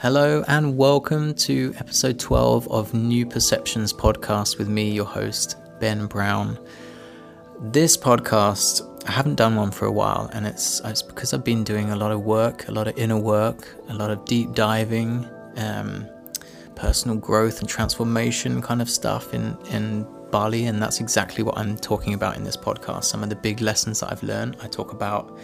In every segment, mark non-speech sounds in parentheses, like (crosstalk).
Hello and welcome to episode 12 of New Perceptions podcast with me, your host, Ben Brown. This podcast, I haven't done one for a while, and it's, it's because I've been doing a lot of work, a lot of inner work, a lot of deep diving, um, personal growth and transformation kind of stuff in, in Bali, and that's exactly what I'm talking about in this podcast. Some of the big lessons that I've learned. I talk about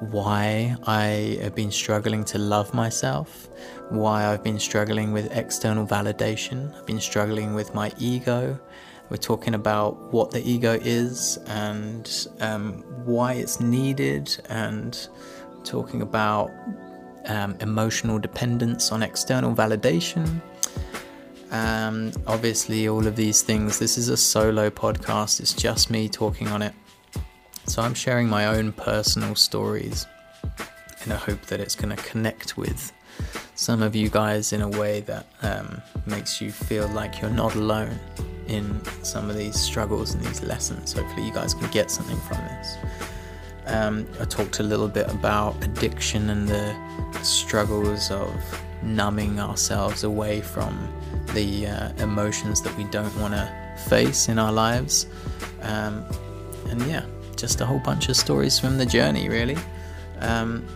why I have been struggling to love myself, why I've been struggling with external validation, I've been struggling with my ego. We're talking about what the ego is and um, why it's needed, and talking about um, emotional dependence on external validation. Um, obviously, all of these things. This is a solo podcast, it's just me talking on it. So I'm sharing my own personal stories in a hope that it's going to connect with some of you guys in a way that um, makes you feel like you're not alone in some of these struggles and these lessons. Hopefully, you guys can get something from this. Um, I talked a little bit about addiction and the struggles of numbing ourselves away from the uh, emotions that we don't want to face in our lives. Um, and yeah, just a whole bunch of stories from the journey, really. Um,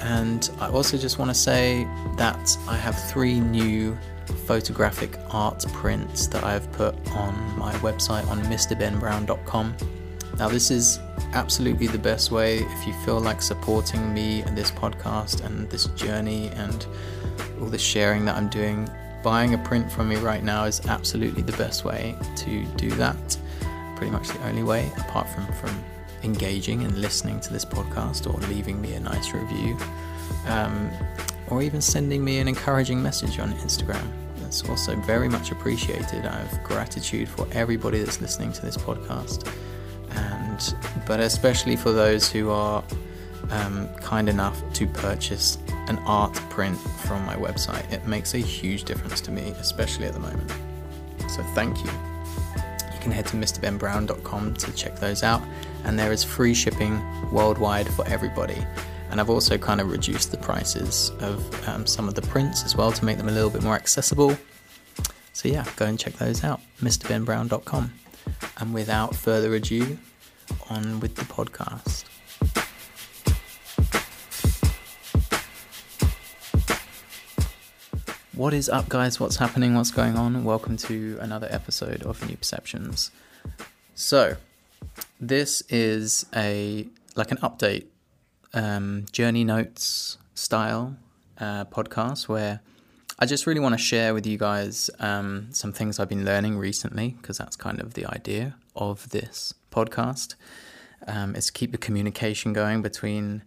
and I also just want to say that I have three new photographic art prints that I've put on my website on mrbenbrown.com. Now, this is absolutely the best way if you feel like supporting me and this podcast and this journey and all the sharing that I'm doing. Buying a print from me right now is absolutely the best way to do that pretty much the only way, apart from from engaging and listening to this podcast or leaving me a nice review, um, or even sending me an encouraging message on Instagram. That's also very much appreciated. I have gratitude for everybody that's listening to this podcast, and but especially for those who are um, kind enough to purchase an art print from my website. It makes a huge difference to me, especially at the moment. So thank you you can head to mrbenbrown.com to check those out. And there is free shipping worldwide for everybody. And I've also kind of reduced the prices of um, some of the prints as well to make them a little bit more accessible. So yeah, go and check those out, mrbenbrown.com. And without further ado, on with the podcast. What is up, guys? What's happening? What's going on? Welcome to another episode of New Perceptions. So, this is a like an update, um, journey notes style uh, podcast where I just really want to share with you guys um, some things I've been learning recently because that's kind of the idea of this podcast. Um, is to keep the communication going between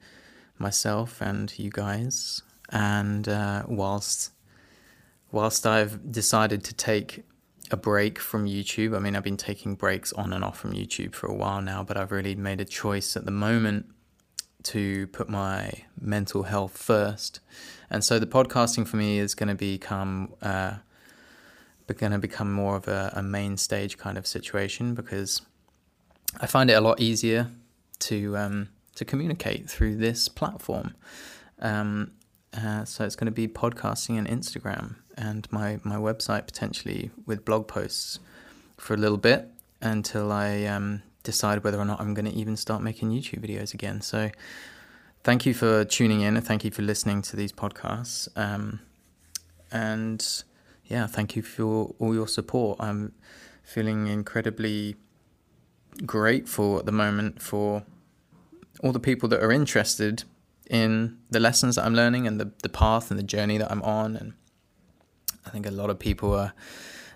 myself and you guys, and uh, whilst whilst I've decided to take a break from YouTube, I mean, I've been taking breaks on and off from YouTube for a while now, but I've really made a choice at the moment to put my mental health first. And so the podcasting for me is going to become uh, going to become more of a, a main stage kind of situation because I find it a lot easier to um, to communicate through this platform. Um, uh, so it's going to be podcasting and Instagram and my, my website potentially with blog posts for a little bit until I um, decide whether or not I'm going to even start making YouTube videos again. So thank you for tuning in and thank you for listening to these podcasts. Um, and yeah, thank you for all your support. I'm feeling incredibly grateful at the moment for all the people that are interested in the lessons that I'm learning and the, the path and the journey that I'm on. And I think a lot of people are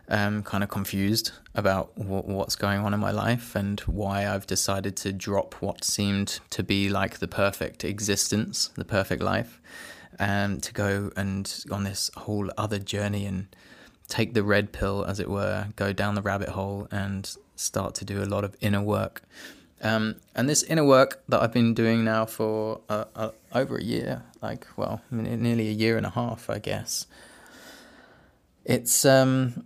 um, kind of confused about w- what's going on in my life and why I've decided to drop what seemed to be like the perfect existence, the perfect life, and to go and on this whole other journey and take the red pill, as it were, go down the rabbit hole and start to do a lot of inner work. Um, and this inner work that I've been doing now for uh, uh, over a year, like, well, nearly a year and a half, I guess, it's um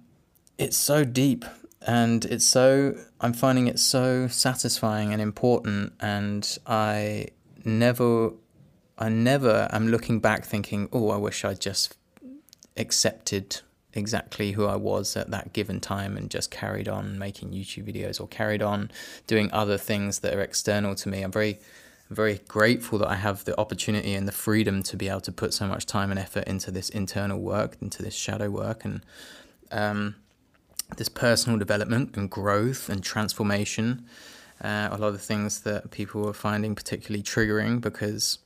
it's so deep and it's so I'm finding it so satisfying and important and I never I never am looking back thinking, oh, I wish I just accepted exactly who I was at that given time and just carried on making YouTube videos or carried on doing other things that are external to me. I'm very very grateful that I have the opportunity and the freedom to be able to put so much time and effort into this internal work, into this shadow work, and um, this personal development and growth and transformation. Uh, a lot of the things that people are finding particularly triggering because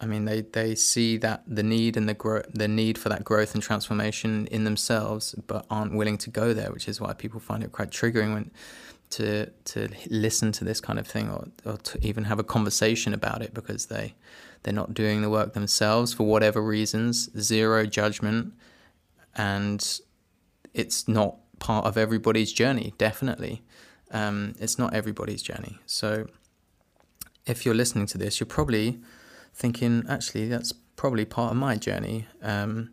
I mean, they, they see that the need and the grow the need for that growth and transformation in themselves, but aren't willing to go there, which is why people find it quite triggering when to to listen to this kind of thing or, or to even have a conversation about it because they they're not doing the work themselves for whatever reasons. Zero judgment, and it's not part of everybody's journey. Definitely, um, it's not everybody's journey. So, if you're listening to this, you're probably thinking, actually, that's probably part of my journey, um,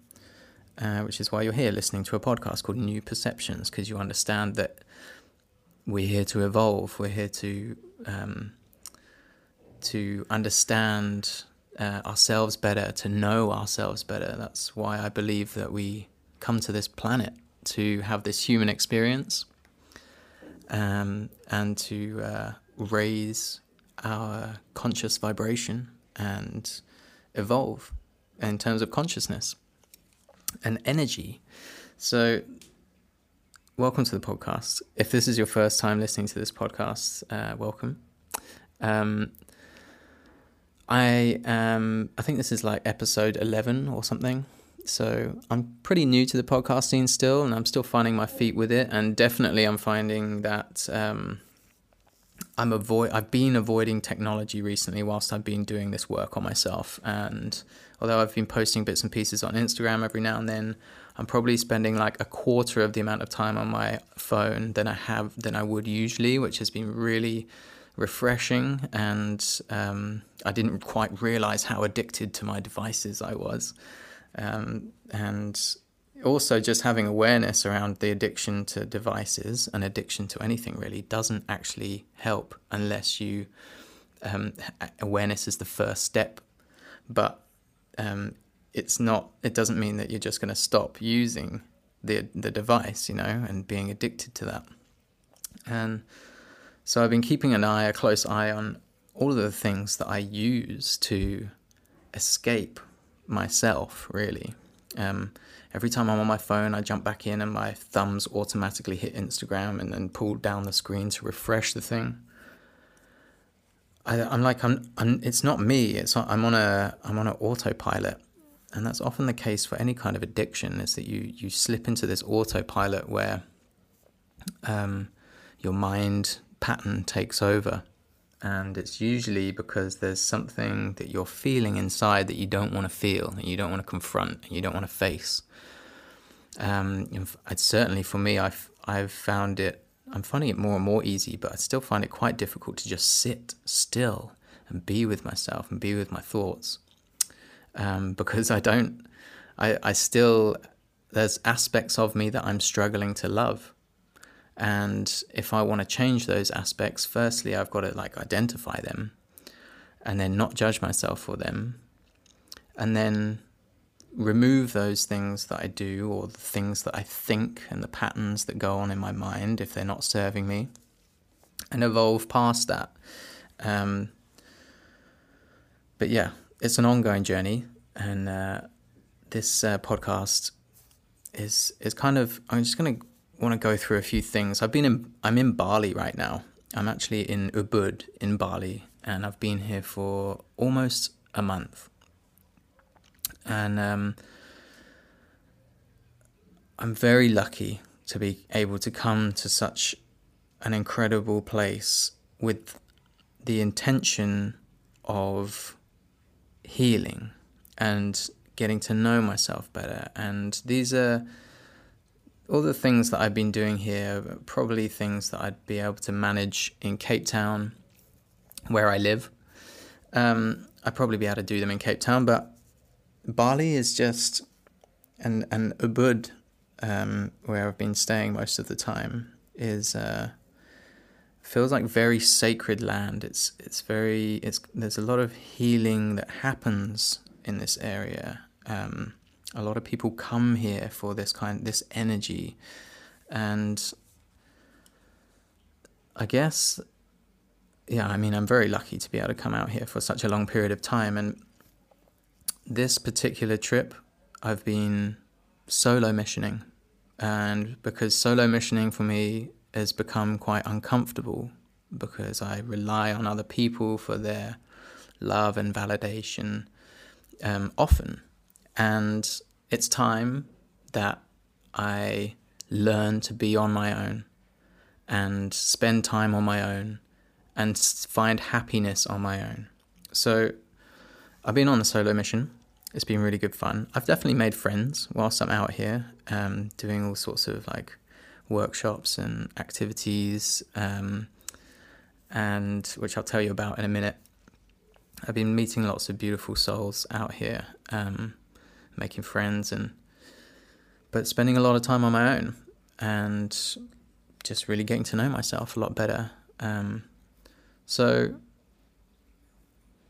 uh, which is why you're here listening to a podcast called New Perceptions, because you understand that we're here to evolve, we're here to um, to understand uh, ourselves better, to know ourselves better. That's why I believe that we come to this planet to have this human experience um, and to uh, raise our conscious vibration and evolve in terms of consciousness and energy. So, welcome to the podcast. If this is your first time listening to this podcast, uh, welcome. Um, I um, I think this is like episode eleven or something. So I'm pretty new to the podcasting scene still, and I'm still finding my feet with it. And definitely, I'm finding that um, I'm avoid I've been avoiding technology recently whilst I've been doing this work on myself and although I've been posting bits and pieces on Instagram every now and then I'm probably spending like a quarter of the amount of time on my phone than I have than I would usually which has been really refreshing. And um, I didn't quite realize how addicted to my devices I was. Um, and also just having awareness around the addiction to devices and addiction to anything really doesn't actually help unless you um, awareness is the first step. But um, it's not it doesn't mean that you're just going to stop using the the device you know and being addicted to that and so I've been keeping an eye a close eye on all of the things that I use to escape myself really um, every time I'm on my phone, I jump back in and my thumbs automatically hit Instagram and then pull down the screen to refresh the thing. I, am like I'm, I'm. It's not me. It's I'm on a. I'm on an autopilot, and that's often the case for any kind of addiction. Is that you you slip into this autopilot where, um, your mind pattern takes over, and it's usually because there's something that you're feeling inside that you don't want to feel, and you don't want to confront, and you don't want to face. Um, certainly for me, I've I've found it. I'm finding it more and more easy, but I still find it quite difficult to just sit still and be with myself and be with my thoughts, um, (laughs) because I don't. I I still there's aspects of me that I'm struggling to love and if I want to change those aspects, firstly, I've got to like identify them and then not judge myself for them. And then remove those things that I do or the things that I think and the patterns that go on in my mind if they're not serving me and evolve past that. Um, but yeah, it's an ongoing journey. And uh, this uh, podcast is is kind of I'm just to want to go through a few things. I've been in I'm in Bali right now. I'm actually in Ubud in Bali, and I've been here for almost a month. And um, I'm very lucky to be able to come to such an incredible place with the intention of healing and getting to know myself better. And these are all the things that I've been doing here probably things that I'd be able to manage in Cape Town, where I live. Um, I'd probably be able to do them in Cape Town, but Bali is just, and and Ubud, um, where I've been staying most of the time, is uh, feels like very sacred land. It's it's very it's there's a lot of healing that happens in this area. Um, a lot of people come here for this kind this energy, and I guess yeah, I mean I'm very lucky to be able to come out here for such a long period of time. And this particular trip, I've been solo missioning, and because solo missioning for me has become quite uncomfortable because I rely on other people for their love and validation um, often. And it's time that I learn to be on my own and spend time on my own and find happiness on my own. So I've been on the solo mission. It's been really good fun. I've definitely made friends whilst I'm out here, um, doing all sorts of like workshops and activities, um, and which I'll tell you about in a minute. I've been meeting lots of beautiful souls out here, um, making friends, and but spending a lot of time on my own and just really getting to know myself a lot better. Um, so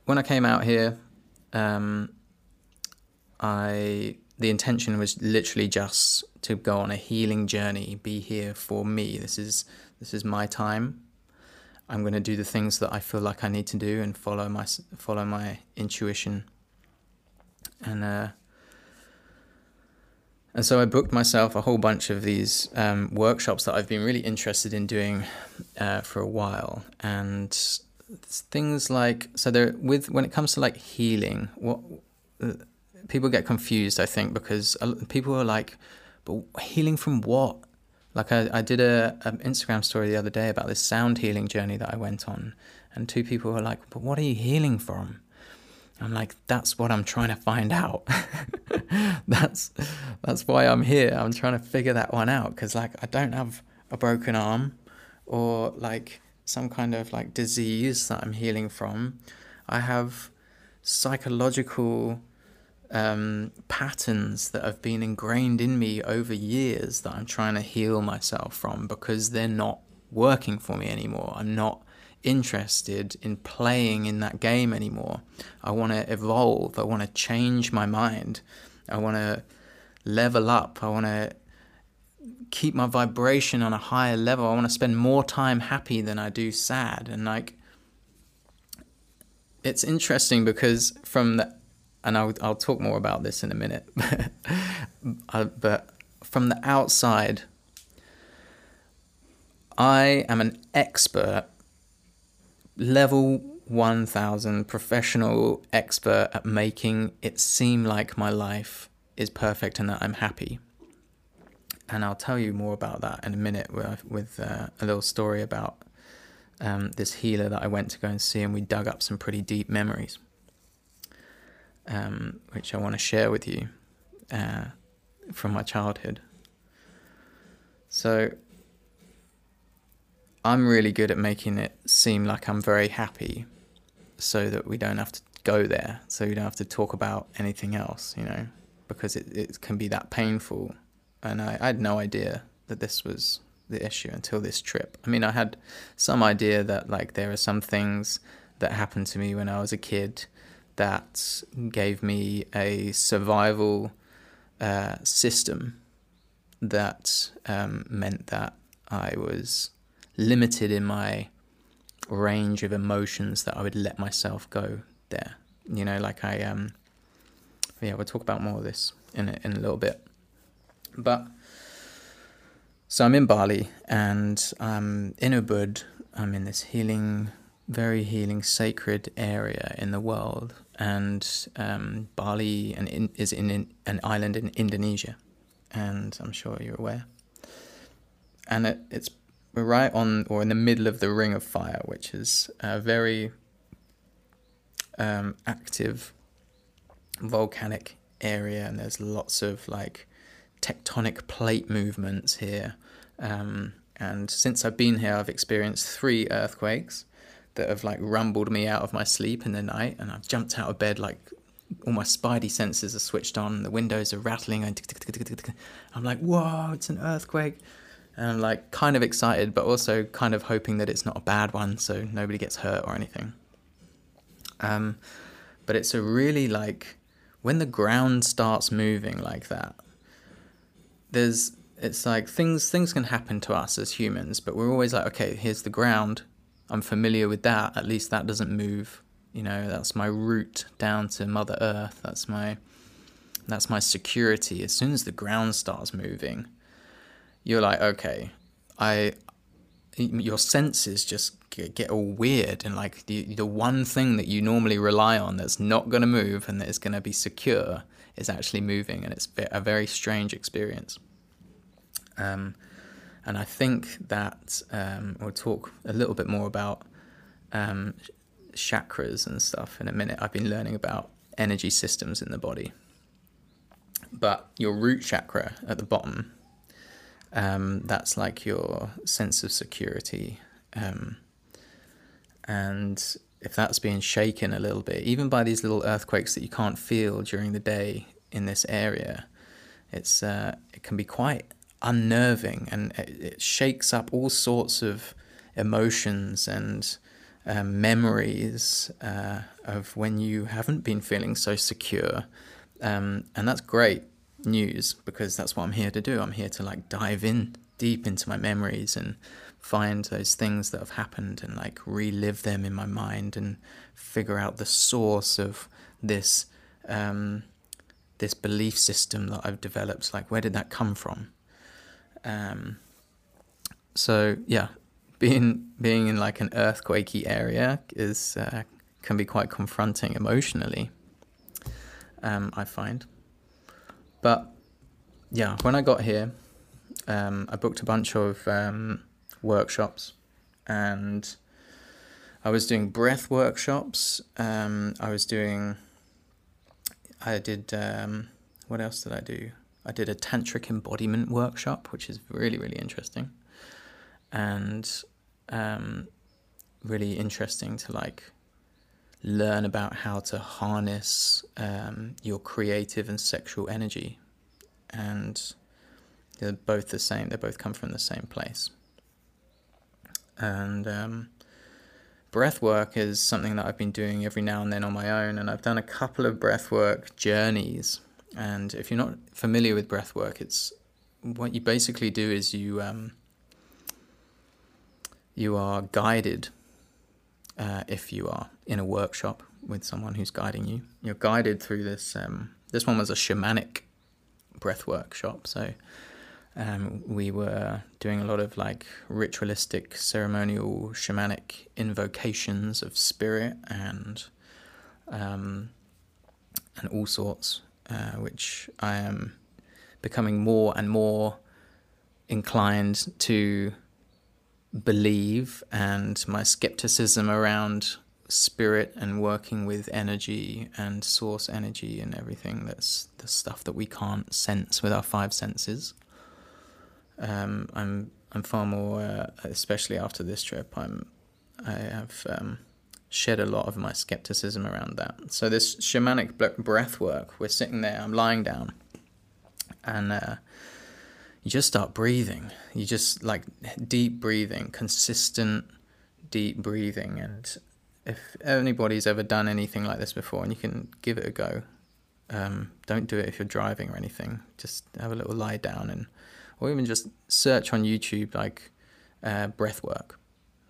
when I came out here, um, I the intention was literally just to go on a healing journey, be here for me. This is this is my time. I'm going to do the things that I feel like I need to do and follow my follow my intuition. And uh, and so I booked myself a whole bunch of these um, workshops that I've been really interested in doing uh, for a while, and things like so there with when it comes to like healing, what uh, people get confused, I think, because people are like, but healing from what? Like I, I did a an Instagram story the other day about this sound healing journey that I went on, and two people were like, "But what are you healing from?" I'm like, "That's what I'm trying to find out. (laughs) that's that's why I'm here. I'm trying to figure that one out because like I don't have a broken arm, or like some kind of like disease that I'm healing from. I have psychological um, patterns that have been ingrained in me over years that I'm trying to heal myself from because they're not working for me anymore. I'm not interested in playing in that game anymore. I want to evolve. I want to change my mind. I want to level up. I want to keep my vibration on a higher level. I want to spend more time happy than I do sad. And like, it's interesting because from the and I'll, I'll talk more about this in a minute. (laughs) uh, but from the outside, I am an expert, level 1000 professional expert at making it seem like my life is perfect and that I'm happy. And I'll tell you more about that in a minute with, with uh, a little story about um, this healer that I went to go and see, and we dug up some pretty deep memories um, which I want to share with you uh, from my childhood. So, I'm really good at making it seem like I'm very happy so that we don't have to go there, so we don't have to talk about anything else, you know, because it, it can be that painful. And I, I had no idea that this was the issue until this trip. I mean, I had some idea that, like, there are some things that happened to me when I was a kid that gave me a survival uh, system that um, meant that I was limited in my range of emotions that I would let myself go there. You know, like I um, yeah, we'll talk about more of this in a, in a little bit. But so I'm in Bali and I'm in Ubud. I'm in this healing very healing, sacred area in the world, and um, Bali and in, is in, in, an island in Indonesia, and I'm sure you're aware. And it, it's right on or in the middle of the Ring of Fire, which is a very um, active volcanic area, and there's lots of like tectonic plate movements here. Um, and since I've been here, I've experienced three earthquakes that have like rumbled me out of my sleep in the night, and I've jumped out of bed like all my spidey senses are switched on. The windows are rattling. I'm like, whoa, it's an earthquake. and I'm like kind of excited, but also kind of hoping that it's not a bad one, so nobody gets hurt or anything. Um, but it's a really like when the ground starts moving like that. There's it's like things things can happen to us as humans, but we're always like, okay, here's the ground. I'm familiar with that. At least that doesn't move. You know, that's my route down to Mother Earth. That's my that's my security. As soon as the ground starts moving, you're like, okay, I your senses just get, get all weird and like the the one thing that you normally rely on that's not going to move and that is going to be secure is actually moving and it's a very strange experience. Um, and I think that um, we'll talk a little bit more about um, chakras and stuff in a minute. I've been learning about energy systems in the body. But your root chakra at the bottom, um, that's like your sense of security. Um, and if that's being shaken a little bit, even by these little earthquakes that you can't feel during the day in this area, it's uh, it can be quite unnerving and it, shakes up all sorts of emotions and um, memories uh, of when you haven't been feeling so secure. Um, and that's great news because that's what I'm here to do. I'm here to like dive in deep into my memories and find those things that have happened and like relive them in my mind and figure out the source of this um, this belief system that I've developed. Like, where did that come from? Um, so yeah, being being in like an earthquakey area is uh, can be quite confronting emotionally. Um, I find, but yeah, when I got here, um, I booked a bunch of um, workshops, and I was doing breath workshops. Um, I was doing. I did. Um, what else did I do? I did a tantric embodiment workshop, which is really really interesting, and um, really interesting to like learn about how to harness um, your creative and sexual energy, and they're both the same. They both come from the same place, and um, breath work is something that I've been doing every now and then on my own, and I've done a couple of breath work journeys and if you're not familiar with breath work, it's what you basically do is you um, you are guided uh, if you are in a workshop with someone who's guiding you. You're guided through this. Um, this one was a shamanic breath workshop, so um, we were doing a lot of like ritualistic, ceremonial, shamanic invocations of spirit and um, and all sorts uh, which I am becoming more and more inclined to believe, and my skepticism around spirit and working with energy and source energy and everything that's the stuff that we can't sense with our five senses. Um, I'm I'm far more, uh, especially after this trip. I'm I have um, shed a lot of my skepticism around that. So this shamanic breath work, we're sitting there, I'm lying down, and uh, you just start breathing. You just like deep breathing, consistent deep breathing. And if anybody's ever done anything like this before, and you can give it a go, um, don't do it if you're driving or anything. Just have a little lie down and, or even just search on YouTube like uh, breath work,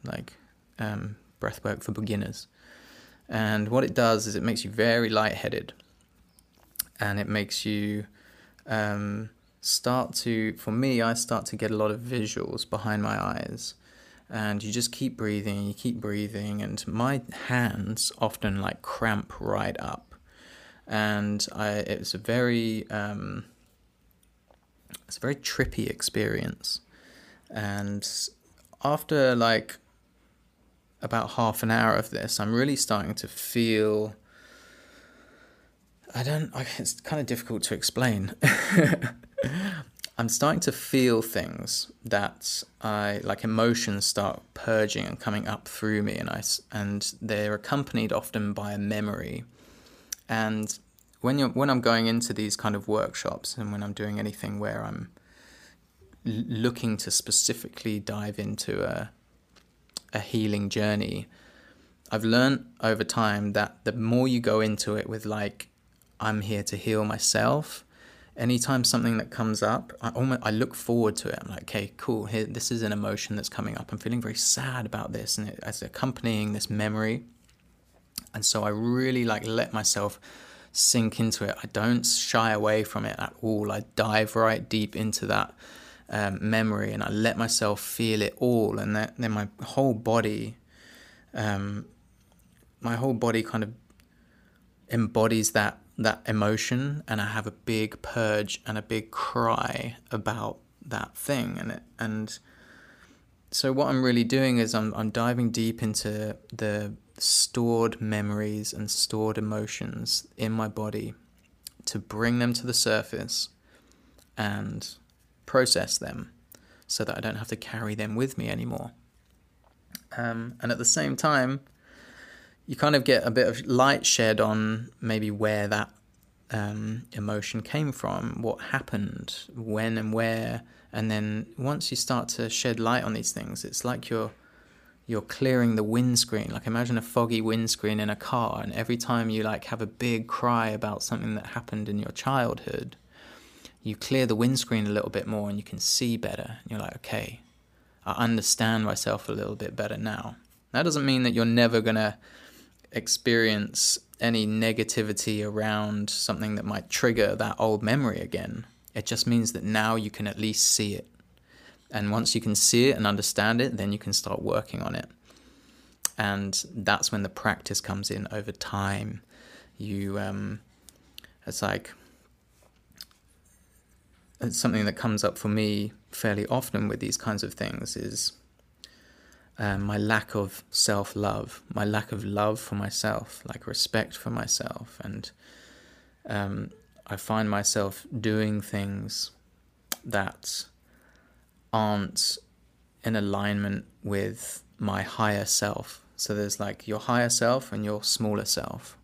like um, breathwork for beginners. And what it does is it makes you very lightheaded, and it makes you um, start to. For me, I start to get a lot of visuals behind my eyes, and you just keep breathing, you keep breathing, and my hands often like cramp right up, and I it's a very um, it's a very trippy experience, and after like about half an hour of this, I'm really starting to feel. I don't. It's kind of difficult to explain. (laughs) I'm starting to feel things that I like emotions start purging and coming up through me, and I and they're accompanied often by a memory. And when you when I'm going into these kind of workshops and when I'm doing anything where I'm looking to specifically dive into a a healing journey, I've learned over time that the more you go into it with like I'm here to heal myself, anytime something that comes up, I almost I look forward to it. I'm like, okay, cool. Here, this is an emotion that's coming up. I'm feeling very sad about this, and it, it's accompanying this memory. And so I really like let myself sink into it. I don't shy away from it at all. I dive right deep into that um, memory, and I let myself feel it all. And that, then my whole body, um, my whole body kind of embodies that that emotion and I have a big purge and a big cry about that thing and it, and so what I'm really doing is I'm I'm diving deep into the stored memories and stored emotions in my body to bring them to the surface and process them so that I don't have to carry them with me anymore. Um, and at the same time, you kind of get a bit of light shed on maybe where that um, emotion came from, what happened, when and where, and then once you start to shed light on these things, it's like you're you're clearing the windscreen. Like imagine a foggy windscreen in a car, and every time you like have a big cry about something that happened in your childhood, you clear the windscreen a little bit more, and you can see better. And you're like, okay, I understand myself a little bit better now. That doesn't mean that you're never gonna experience any negativity around something that might trigger that old memory again. It just means that now you can at least see it. And once you can see it and understand it, then you can start working on it. And that's when the practice comes in over time. You, um, it's like, something that comes up for me fairly often with these kinds of things is um, my lack of self love, my lack of love for myself, like respect for myself. And um, I find myself doing things that aren't in alignment with my higher self. So there's like your higher self and your smaller self.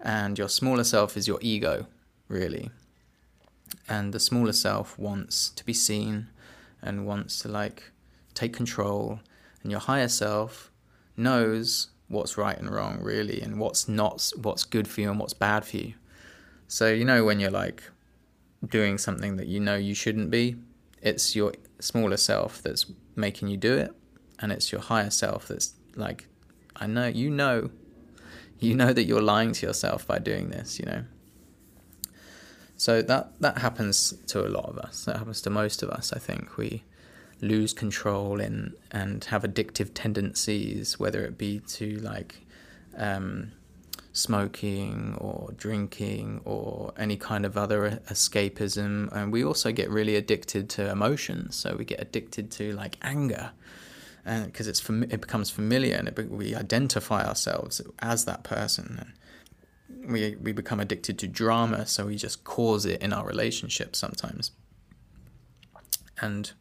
And your smaller self is your ego, really. And the smaller self wants to be seen and wants to like take control. And your higher self knows what's right and wrong really and what's not what's good for you and what's bad for you. So you know when you're like doing something that you know you shouldn't be it's your smaller self that's making you do it and it's your higher self that's like i know you know you know that you're lying to yourself by doing this you know so that that happens to a lot of us that happens to most of us i think we lose control and and have addictive tendencies, whether it be to like um, smoking or drinking or any kind of other escapism. And we also get really addicted to emotions. So we get addicted to like anger because it's fam- it becomes familiar and it, we identify ourselves as that person. And we, we become addicted to drama, so we just cause it in our relationships sometimes. And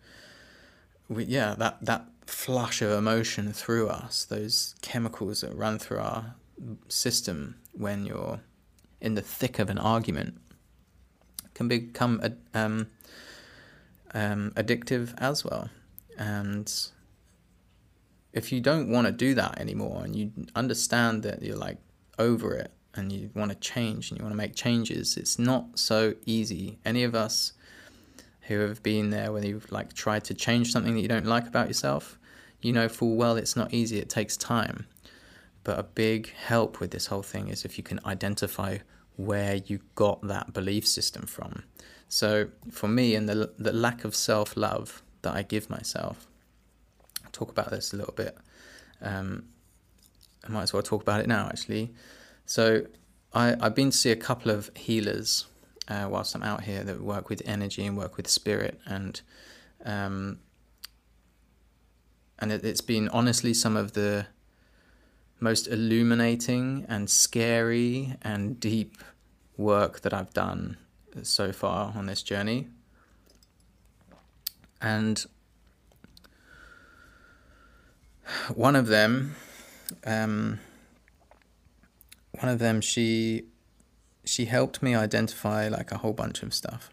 we, yeah, that, that flush of emotion through us, those chemicals that run through our system when you're in the thick of an argument, can become um, um, addictive as well. And if you don't want to do that anymore and you understand that you're like over it and you want to change and you want to make changes, it's not so easy. Any of us who have been there when you've like tried to change something that you don't like about yourself, you know full well it's not easy, it takes time. But a big help with this whole thing is if you can identify where you got that belief system from. So for me, and the the lack of self love that I give myself, I'll talk about this a little bit. Um, I might as well talk about it now, actually. So I, I've been to see a couple of healers uh, whilst I'm out here that work with energy and work with spirit and um, and it, has been honestly some of the most illuminating and scary and deep work that I've done so far on this journey. And one of them, um, one of them, she she helped me identify like a whole bunch of stuff.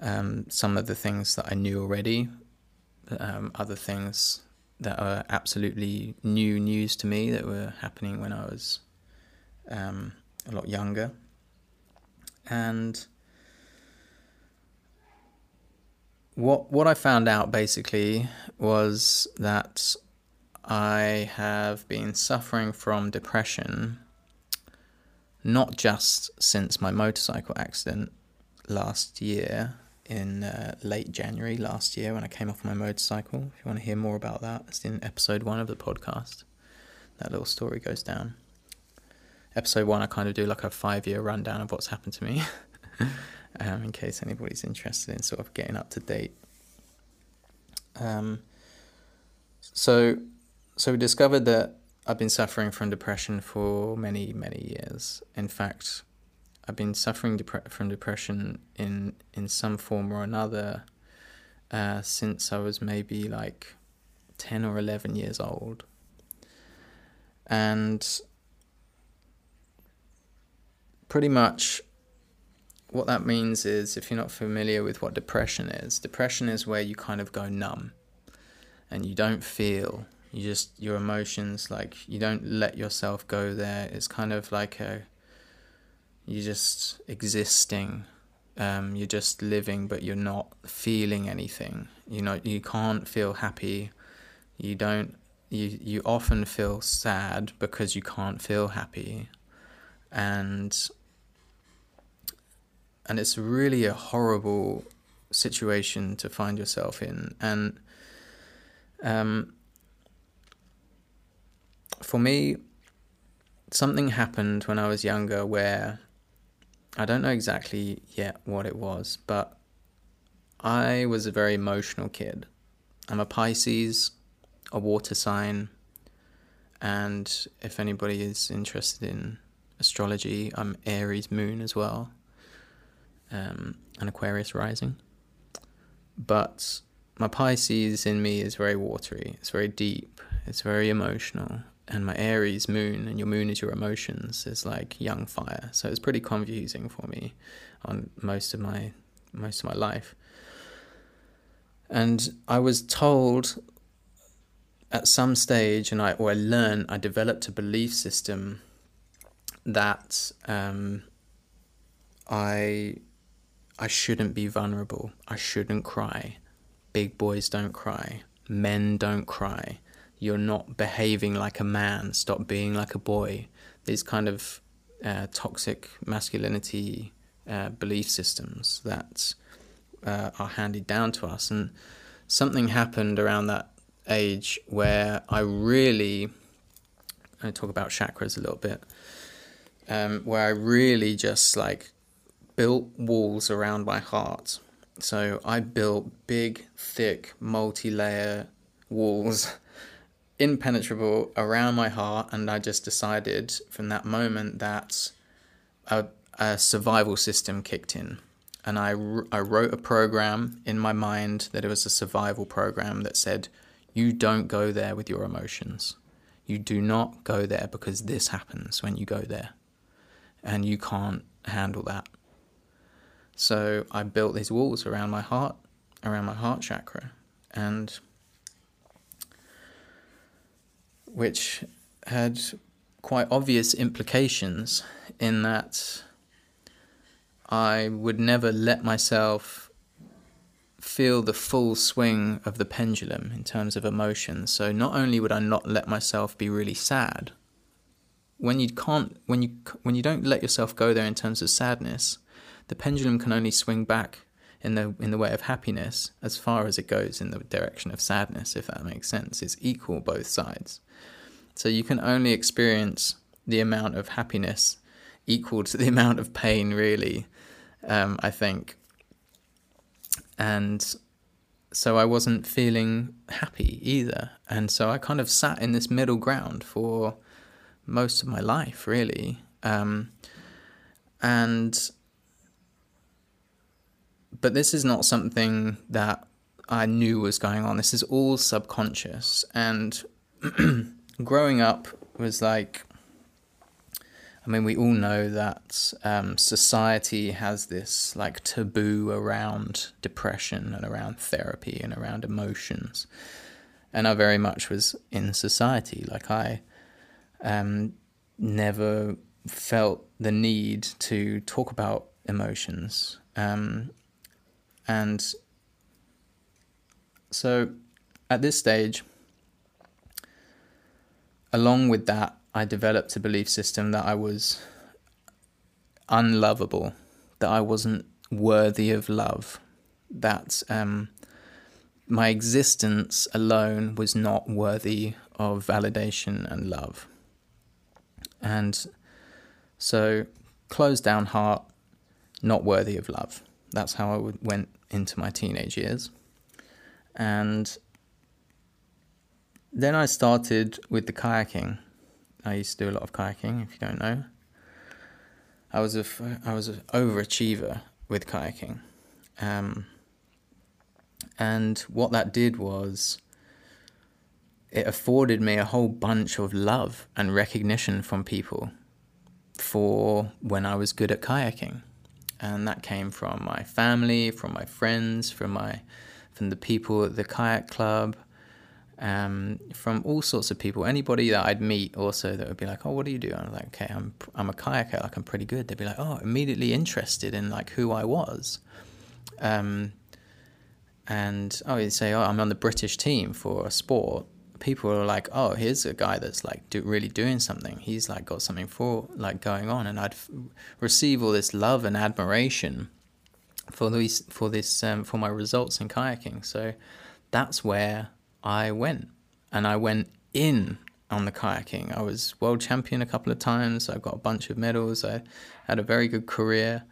um, some of the things that I knew already, um, other things that are absolutely new news to me that were happening when I was um, a lot younger. And what what I found out basically was that I have been suffering from depression not just since my motorcycle accident last year in uh, late January last year when I came off my motorcycle. If you want to hear more about that, it's in episode one of the podcast. That little story goes down. Episode one, I kind of do like a five year rundown of what's happened to me, (laughs) um, in case anybody's interested in sort of getting up to date. Um, so, so we discovered that I've been suffering from depression for many, many years. In fact, I've been suffering dep- from depression in in some form or another uh, since I was maybe like ten or eleven years old, and pretty much what that means is if you're not familiar with what depression is, depression is where you kind of go numb and you don't feel you just your emotions like you don't let yourself go there it's kind of like a you're just existing. Um, you're just living, but you're not feeling anything. You know, you can't feel happy. You don't. You you often feel sad because you can't feel happy, and and it's really a horrible situation to find yourself in. And um, for me, something happened when I was younger where I don't know exactly yet what it was, but I was a very emotional kid. I'm a Pisces, a water sign, and if anybody is interested in astrology, I'm Aries moon as well, um, and Aquarius rising. But my Pisces in me is very watery, it's very deep, it's very emotional, and my Aries moon, and your moon is your emotions, is like young fire. So it's pretty confusing for me on most of my most of my life. And I was told at some stage, and I or I learned, I developed a belief system that um, I I shouldn't be vulnerable. I shouldn't cry. Big boys don't cry. Men don't cry you're not behaving like a man, stop being like a boy. These kind of uh, toxic masculinity uh, belief systems that uh, are handed down to us. And something happened around that age where I really, I talk about chakras a little bit, um, where I really just like built walls around my heart. So I built big, thick, multi layer walls (laughs) impenetrable around my heart, and I just decided from that moment that a, a survival system kicked in. And I, I wrote a program in my mind that it was a survival program that said, You don't go there with your emotions. You do not go there because this happens when you go there. And you can't handle that. So I built these walls around my heart, around my heart chakra. And which had quite obvious implications in that I would never let myself feel the full swing of the pendulum in terms of emotions. So not only would I not let myself be really sad, when you can't when you when you don't let yourself go there in terms of sadness, the pendulum can only swing back in the in the way of happiness as far as it goes in the direction of sadness if that makes sense it's equal both sides so you can only experience the amount of happiness equal to the (laughs) amount of pain really um, i think and so i wasn't feeling happy either and so i kind of sat in this middle ground for most of my life really um, and but this is not something that I knew was going on. This is all subconscious. And (clears throat) growing up was like, I mean, we all know that um, society has this like taboo around depression and around therapy and around emotions. And I very much was in society. Like, I um, never felt the need to talk about emotions. Um, and so at this stage, along with that, I developed a belief system that I was unlovable, that I wasn't worthy of love, that um, my existence alone was not worthy of validation and love. And so, closed down heart, not worthy of love. That's how I went into my teenage years. And then I started with the kayaking. I used to do a lot of kayaking, if you don't know. I was a I was an overachiever with kayaking, um, and what that did was it afforded me a whole bunch of love and recognition from people for when I was good at kayaking, and that came from my family, from my friends, from my from the people at the kayak club um, from all sorts of people. Anybody that I'd meet also that would be like, "Oh, what do you do?" I'm like, "Okay, I'm I'm a kayaker. Like I'm pretty good." They'd be like, "Oh, immediately interested in like who I was." Um, and oh, you say, "Oh, I'm on the British team for a sport." People are like, "Oh, here's a guy that's like do, really doing something. He's like got something for like going on." And I'd f- receive all this love and admiration for these for this um, for my results in kayaking. So that's where I went and I went in on the kayaking. I was world champion a couple of times. I got a bunch of medals. I had a very good career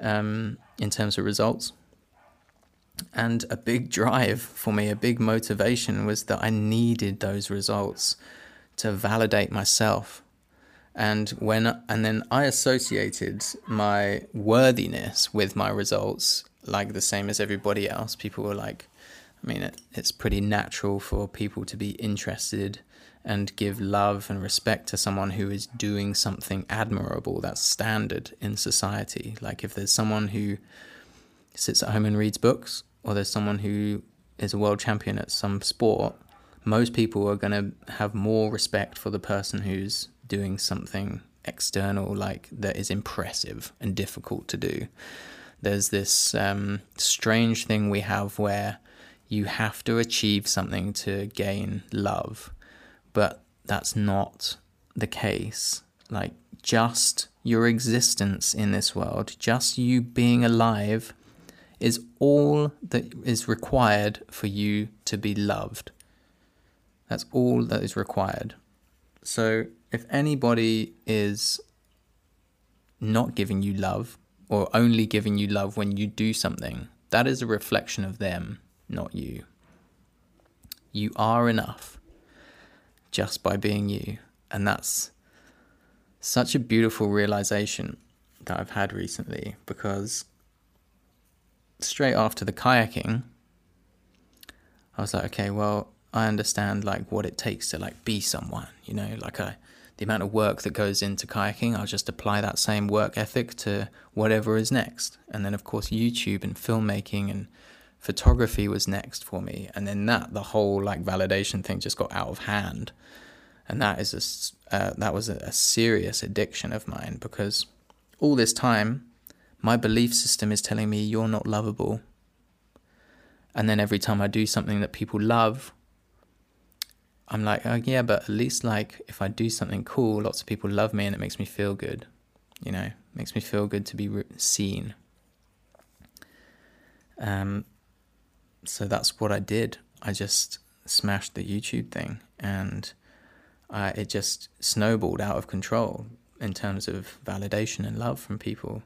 um, in terms of results. And a big drive for me, a big motivation was that I needed those results to validate myself. And when and then I associated my worthiness with my results like the same as everybody else. People were like, I mean, it, it's pretty natural for people to be interested and give love and respect to someone who is doing something admirable. That's standard in society. Like if there's someone who sits at home and reads books, or there's someone who is a world champion at some sport, most people are going to have more respect for the person who's doing something external, like that is impressive and difficult to do. There's this um, strange thing we have where you have to achieve something to gain love. But that's not the case. Like, just your existence in this world, just you being alive, is all that is required for you to be loved. That's all that is required. So, if anybody is not giving you love, or only giving you love when you do something, that is a reflection of them not you. You are enough just by being you. And that's such a beautiful realization that I've had recently because straight after the kayaking, I was like, okay, well, I understand like what it takes to like be someone, you know, like I the amount of work that goes into kayaking, I'll just apply that same work ethic to whatever is next. And then of course YouTube and filmmaking and photography was next for me. And then that the whole like validation thing just got out of hand. And that is a uh, that was a, a serious addiction of mine because all this time my belief system is telling me you're not lovable. And then every time i do something that people love i'm like oh yeah but at least like if i do something cool lots of people love me and it makes me feel good you know it makes me feel good to be seen. Um, so that's what I did. I just smashed the YouTube thing, and uh, it just snowballed out of control in terms of validation and love from people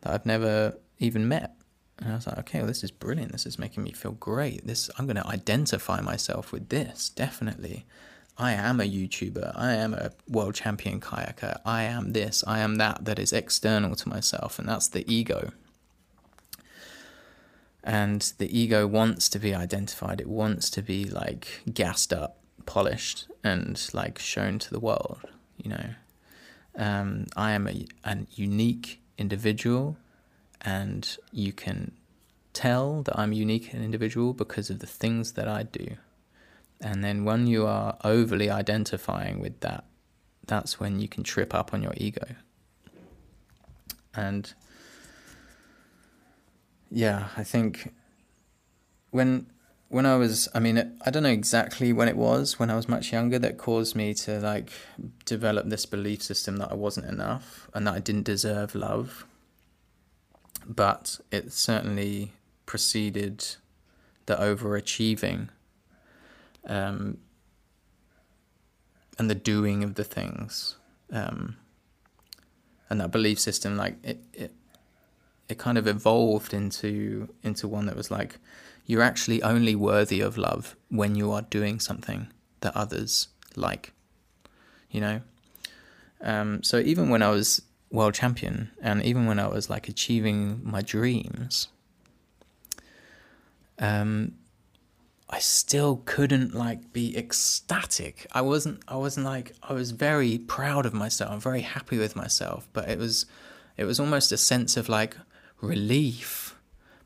that I've never even met. And I was like, okay, well, this is brilliant. This is making me feel great. This I'm going to identify myself with this definitely. I am a YouTuber. I am a world champion kayaker. I am this. I am that. That is external to myself, and that's the ego and the ego wants to be identified it wants to be like gassed up polished and like shown to the world you know Um, I am a, a unique individual, and you can tell that I'm unique and individual because of the things that I do. And then when you are overly identifying with that, that's when you can trip up on your ego. And yeah, I think when when I was, I mean, I don't know exactly when it was when I was much younger that caused me to like develop this belief system that I wasn't enough and that I didn't deserve love. But it certainly preceded the overachieving um, and the doing of the things. Um, and that belief system, like it, it, it kind of evolved into into one that was like, you're actually only worthy of love when you are doing something that others like. You know, um, so even when I was world champion, and even when I was like achieving my dreams, um, I still couldn't like be ecstatic. I wasn't I wasn't like I was very proud of myself. I'm very happy with myself, but it was it was almost a sense of like relief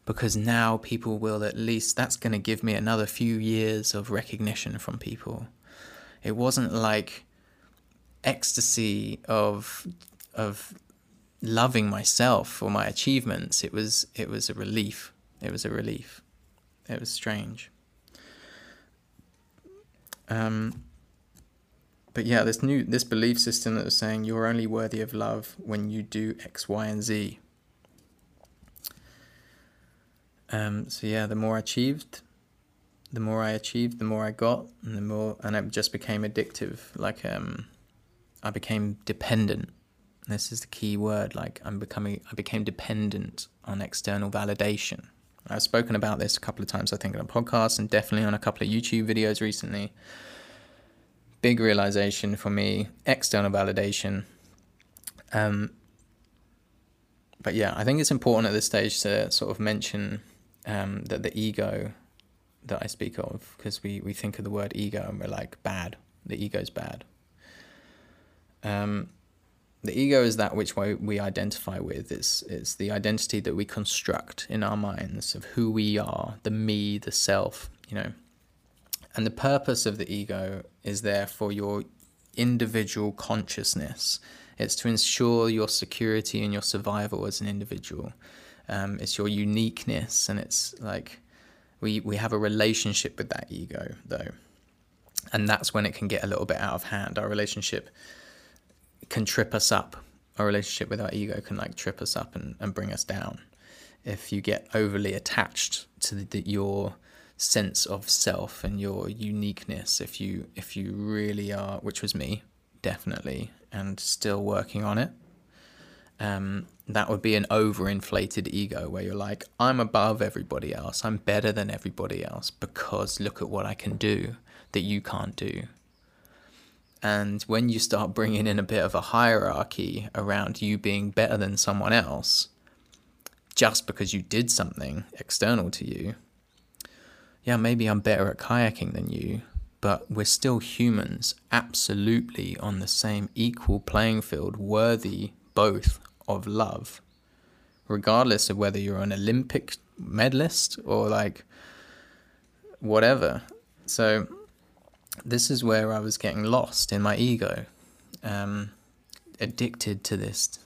because now people will at least that's going to give me another few years of recognition from people. It wasn't like ecstasy of of loving myself for my achievements. It was it was a relief. It was a relief. It was strange. Um, but yeah, this new this belief system that was saying you're only worthy of love when you do X, Y, and Z. Um, so yeah, the more I achieved, the more I achieved, the more I got, and the more, and it just became addictive. Like um, I became dependent. This is the key word. Like I'm becoming, I became dependent on external validation. I've spoken about this a couple of times, I think, on a podcast and definitely on a couple of YouTube videos recently. Big realization for me external validation. Um, but yeah, I think it's important at this stage to sort of mention um, that the ego that I speak of, because we, we think of the word ego and we're like, bad. The ego's bad. Um, the ego is that which we identify with. It's, it's the identity that we construct in our minds of who we are, the me, the self, you know. And the purpose of the ego is there for your individual consciousness. It's to ensure your security and your survival as an individual. Um, it's your uniqueness, and it's like we we have a relationship with that ego, though, and that's when it can get a little bit out of hand. Our relationship can trip us up. Our relationship with our ego can like trip us up and, and bring us down. If you get overly attached to the, the, your sense of self and your uniqueness, if you if you really are, which was me, definitely, and still working on it. Um, that would be an overinflated ego where you're like, I'm above everybody else. I'm better than everybody else because look at what I can do that you can't do. And when you start bringing in a bit of a hierarchy around you being better than someone else, just because you did something external to you, yeah, maybe I'm better at kayaking than you, but we're still humans, absolutely on the same equal playing field, worthy both of love, regardless of whether you're an Olympic medalist or like whatever. So, this is where I was getting lost in my ego, um, addicted to this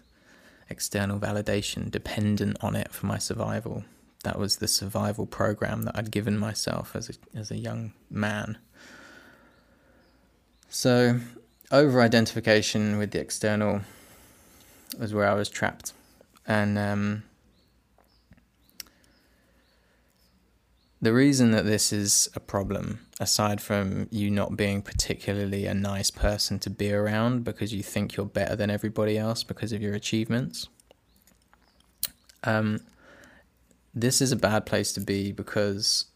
external validation, dependent on it for my survival. That was the survival program that I'd given myself as a, as a young man. So, over identification with the external was where I was trapped. And um, The reason that this is a problem, aside from you not being particularly a nice person to be around because you think you're better than everybody else because of your achievements, um, this is a bad place to be because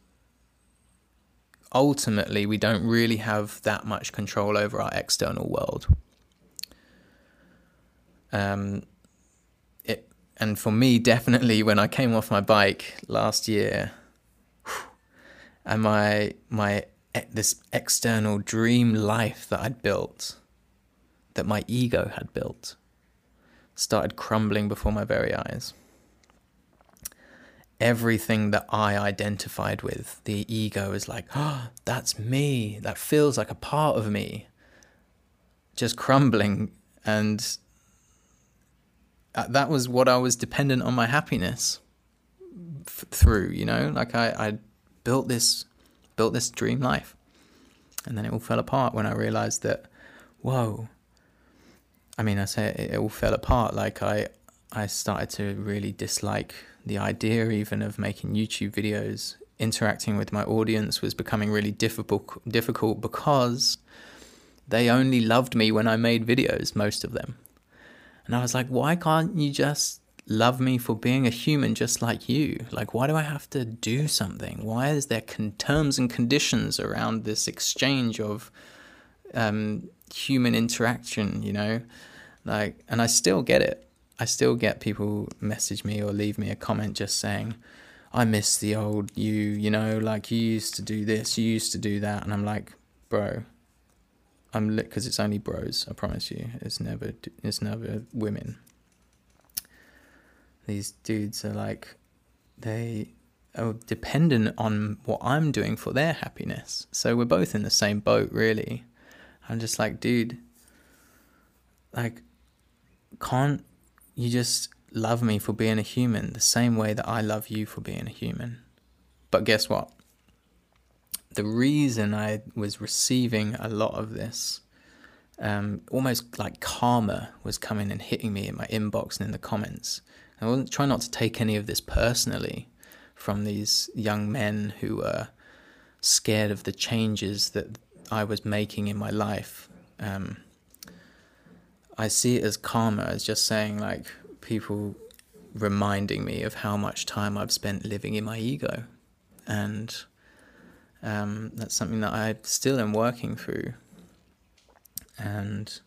ultimately we don't really have that much control over our external world. Um, it, and for me, (laughs) definitely, when I came off my bike last year, and my my this external dream life that I'd built that my ego had built started crumbling before my very eyes. Everything that I identified with, the ego is like, oh, (gasps) that's me. That feels like a part of me. Just crumbling. And Uh, that was what I was dependent on my happiness f- through, you know? Like I, I built this built this dream life. And then it all fell apart when I realized that, whoa. I mean, I say it, it all fell apart. Like I, I started to really dislike the idea even of making YouTube videos. Interacting with my audience was becoming really difficult, difficult because they only loved me when I made videos, most of them. And I was like, why can't you just love me for being a human just like you. Like, why do I have to do something? Why is there con- terms and conditions around this exchange of um, human interaction, you know? Like, and I still get it. I still get people message me or leave me a comment just saying, I miss the old you, you know, like you used to do this, you used to do that. And I'm like, bro, I'm lit because it's only bros, I promise you. It's never, it's never women these dudes are like they are dependent on what I'm doing for their happiness. So we're both in the same boat, really. I'm just like, dude, like, can't you just love me for being a human the same way that I love you for being a human? But guess what? The reason I was receiving a lot of this, um, almost like karma was coming and hitting me in my inbox and in the comments, I wasn't trying not to take any of this personally from these young men who were scared of the changes that I was making in my life. Um, I see it as karma, as just saying like people reminding me of how much time I've spent living in my ego, and um, that's something that I still am working through. And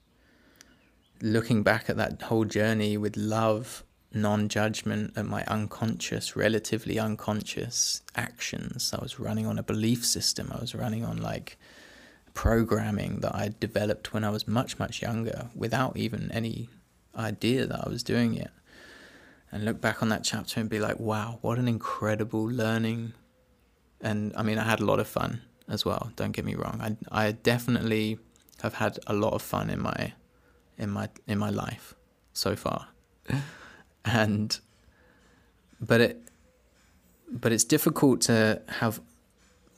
looking back at that whole journey with love non judgment at my unconscious, relatively unconscious actions. I was running on a belief system. I was running on like programming that I developed when I was much, much younger without even any idea that I was doing it. And look back on that chapter and be like, wow, what an incredible learning. And I mean, I had a lot of fun as well. Don't get me wrong. I, I definitely have had a lot of fun in my in my in my life so far (laughs) and but it but it's difficult to have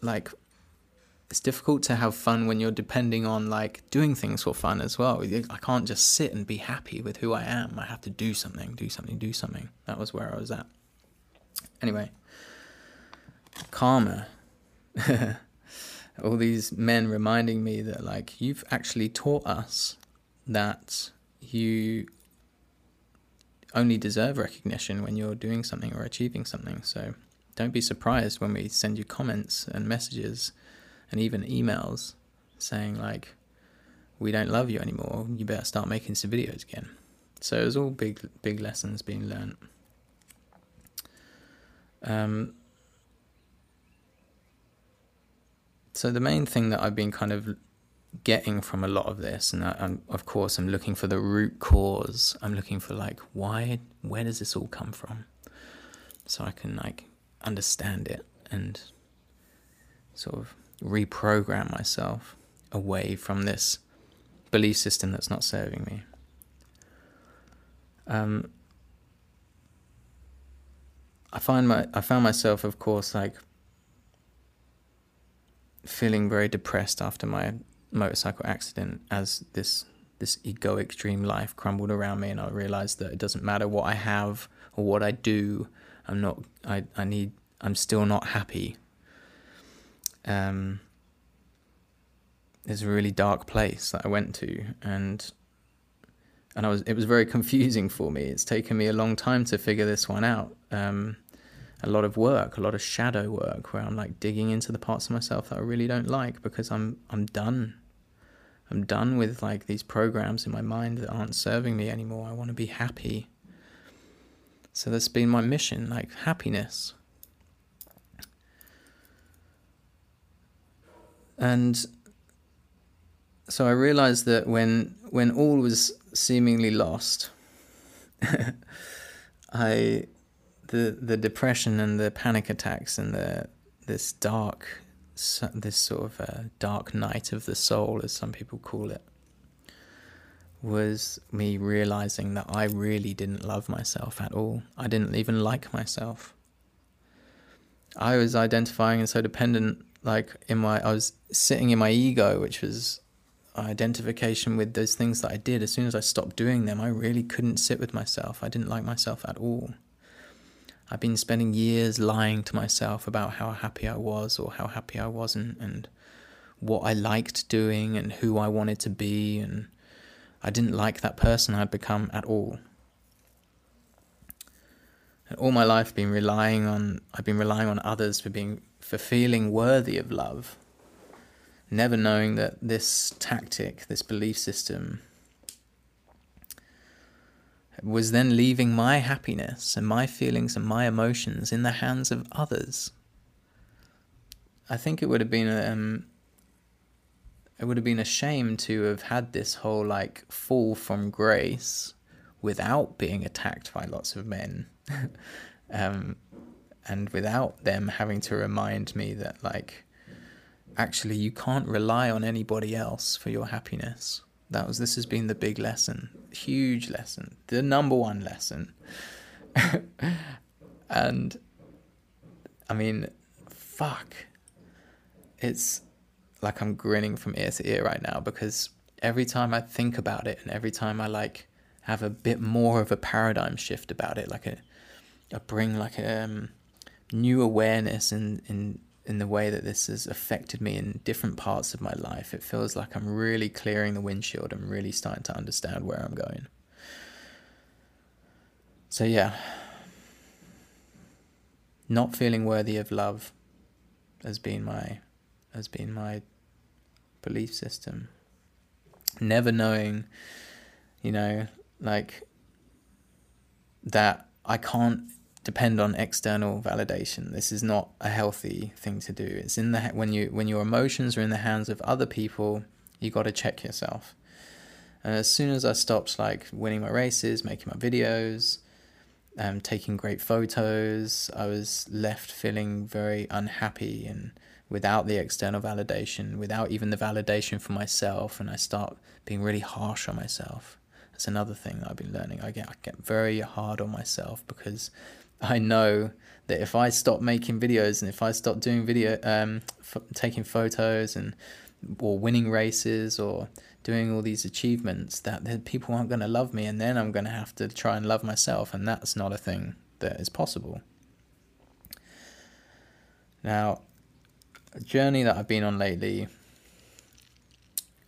like it's difficult to have fun when you're depending on like doing things for fun as well. I can't just sit and be happy with who I am. I have to do something, do something, do something. That was where I was at. Anyway, karma. (laughs) All these men reminding me that like you've actually taught us that you only deserve recognition when you're doing something or achieving something. So don't be surprised when we send you comments and messages and even emails saying, like, we don't love you anymore. You better start making some videos again. So it was all big, big lessons being learned. Um, so the main thing that I've been kind of getting from a lot of this and I, am of course i'm looking for the root cause. I'm looking for like why where does this all come from? So i can like understand it and sort of reprogram myself away from this belief system that's not serving me. Um, I find my I found myself, of course, like feeling very depressed after my motorcycle accident as this this egoic dream life crumbled around me and I realized that it doesn't matter what I have or what I do I'm not I, I need I'm still not happy. Um it's a really dark place that I went to and and I was it was very confusing for me. It's taken me a long time to figure this one out. Um a lot of work, a lot of shadow work where I'm like digging into the parts of myself that I really don't like because I'm I'm done I'm done with like these programs in my mind that aren't serving me anymore. I want to be happy. So that's been my mission, like happiness. And so I realized that when when all was seemingly lost, (laughs) I the the depression and the panic attacks and the this dark this sort of uh, dark night of the soul, as some people call it, was me realizing that I really didn't love myself at all. I didn't even like myself. I was identifying and so dependent, like in my, I was sitting in my ego, which was identification with those things that I did. As soon as I stopped doing them, I really couldn't sit with myself. I didn't like myself at all. I've been spending years lying to myself about how happy I was or how happy I wasn't and what I liked doing and who I wanted to be and I didn't like that person I'd become at all. And all my life I've been relying on I've been relying on others for being for feeling worthy of love. Never knowing that this tactic, this belief system was then leaving my happiness and my feelings and my emotions in the hands of others. I think it would have been um, it would have been a shame to have had this whole like fall from grace without being attacked by lots of men, (laughs) um, and without them having to remind me that like actually you can't rely on anybody else for your happiness. That was this has been the big lesson, huge lesson, the number one lesson. (laughs) and I mean, fuck. It's like I'm grinning from ear to ear right now because every time I think about it and every time I like have a bit more of a paradigm shift about it, like a, a bring like a um, new awareness in in in the way that this has affected me in different parts of my life. It feels like I'm really clearing the windshield. I'm really starting to understand where I'm going. So, yeah, not feeling worthy of love has been my has been my belief system. Never knowing, you know, like that I can't depend on external validation. This is not a healthy thing to do. It's in the when you when your emotions are in the hands of other people, you got to check yourself. And as soon as I stopped like winning my races, making my videos, um, taking great photos, I was left feeling very unhappy and without the external validation, without even the validation for myself, and I start being really harsh on myself. That's another thing that I've been learning. I get I get very hard on myself because I know that if I stop making videos and if I stop doing video, um, f- taking photos and or winning races or doing all these achievements, that then people aren't going to love me, and then I'm going to have to try and love myself, and that's not a thing that is possible. Now, a journey that I've been on lately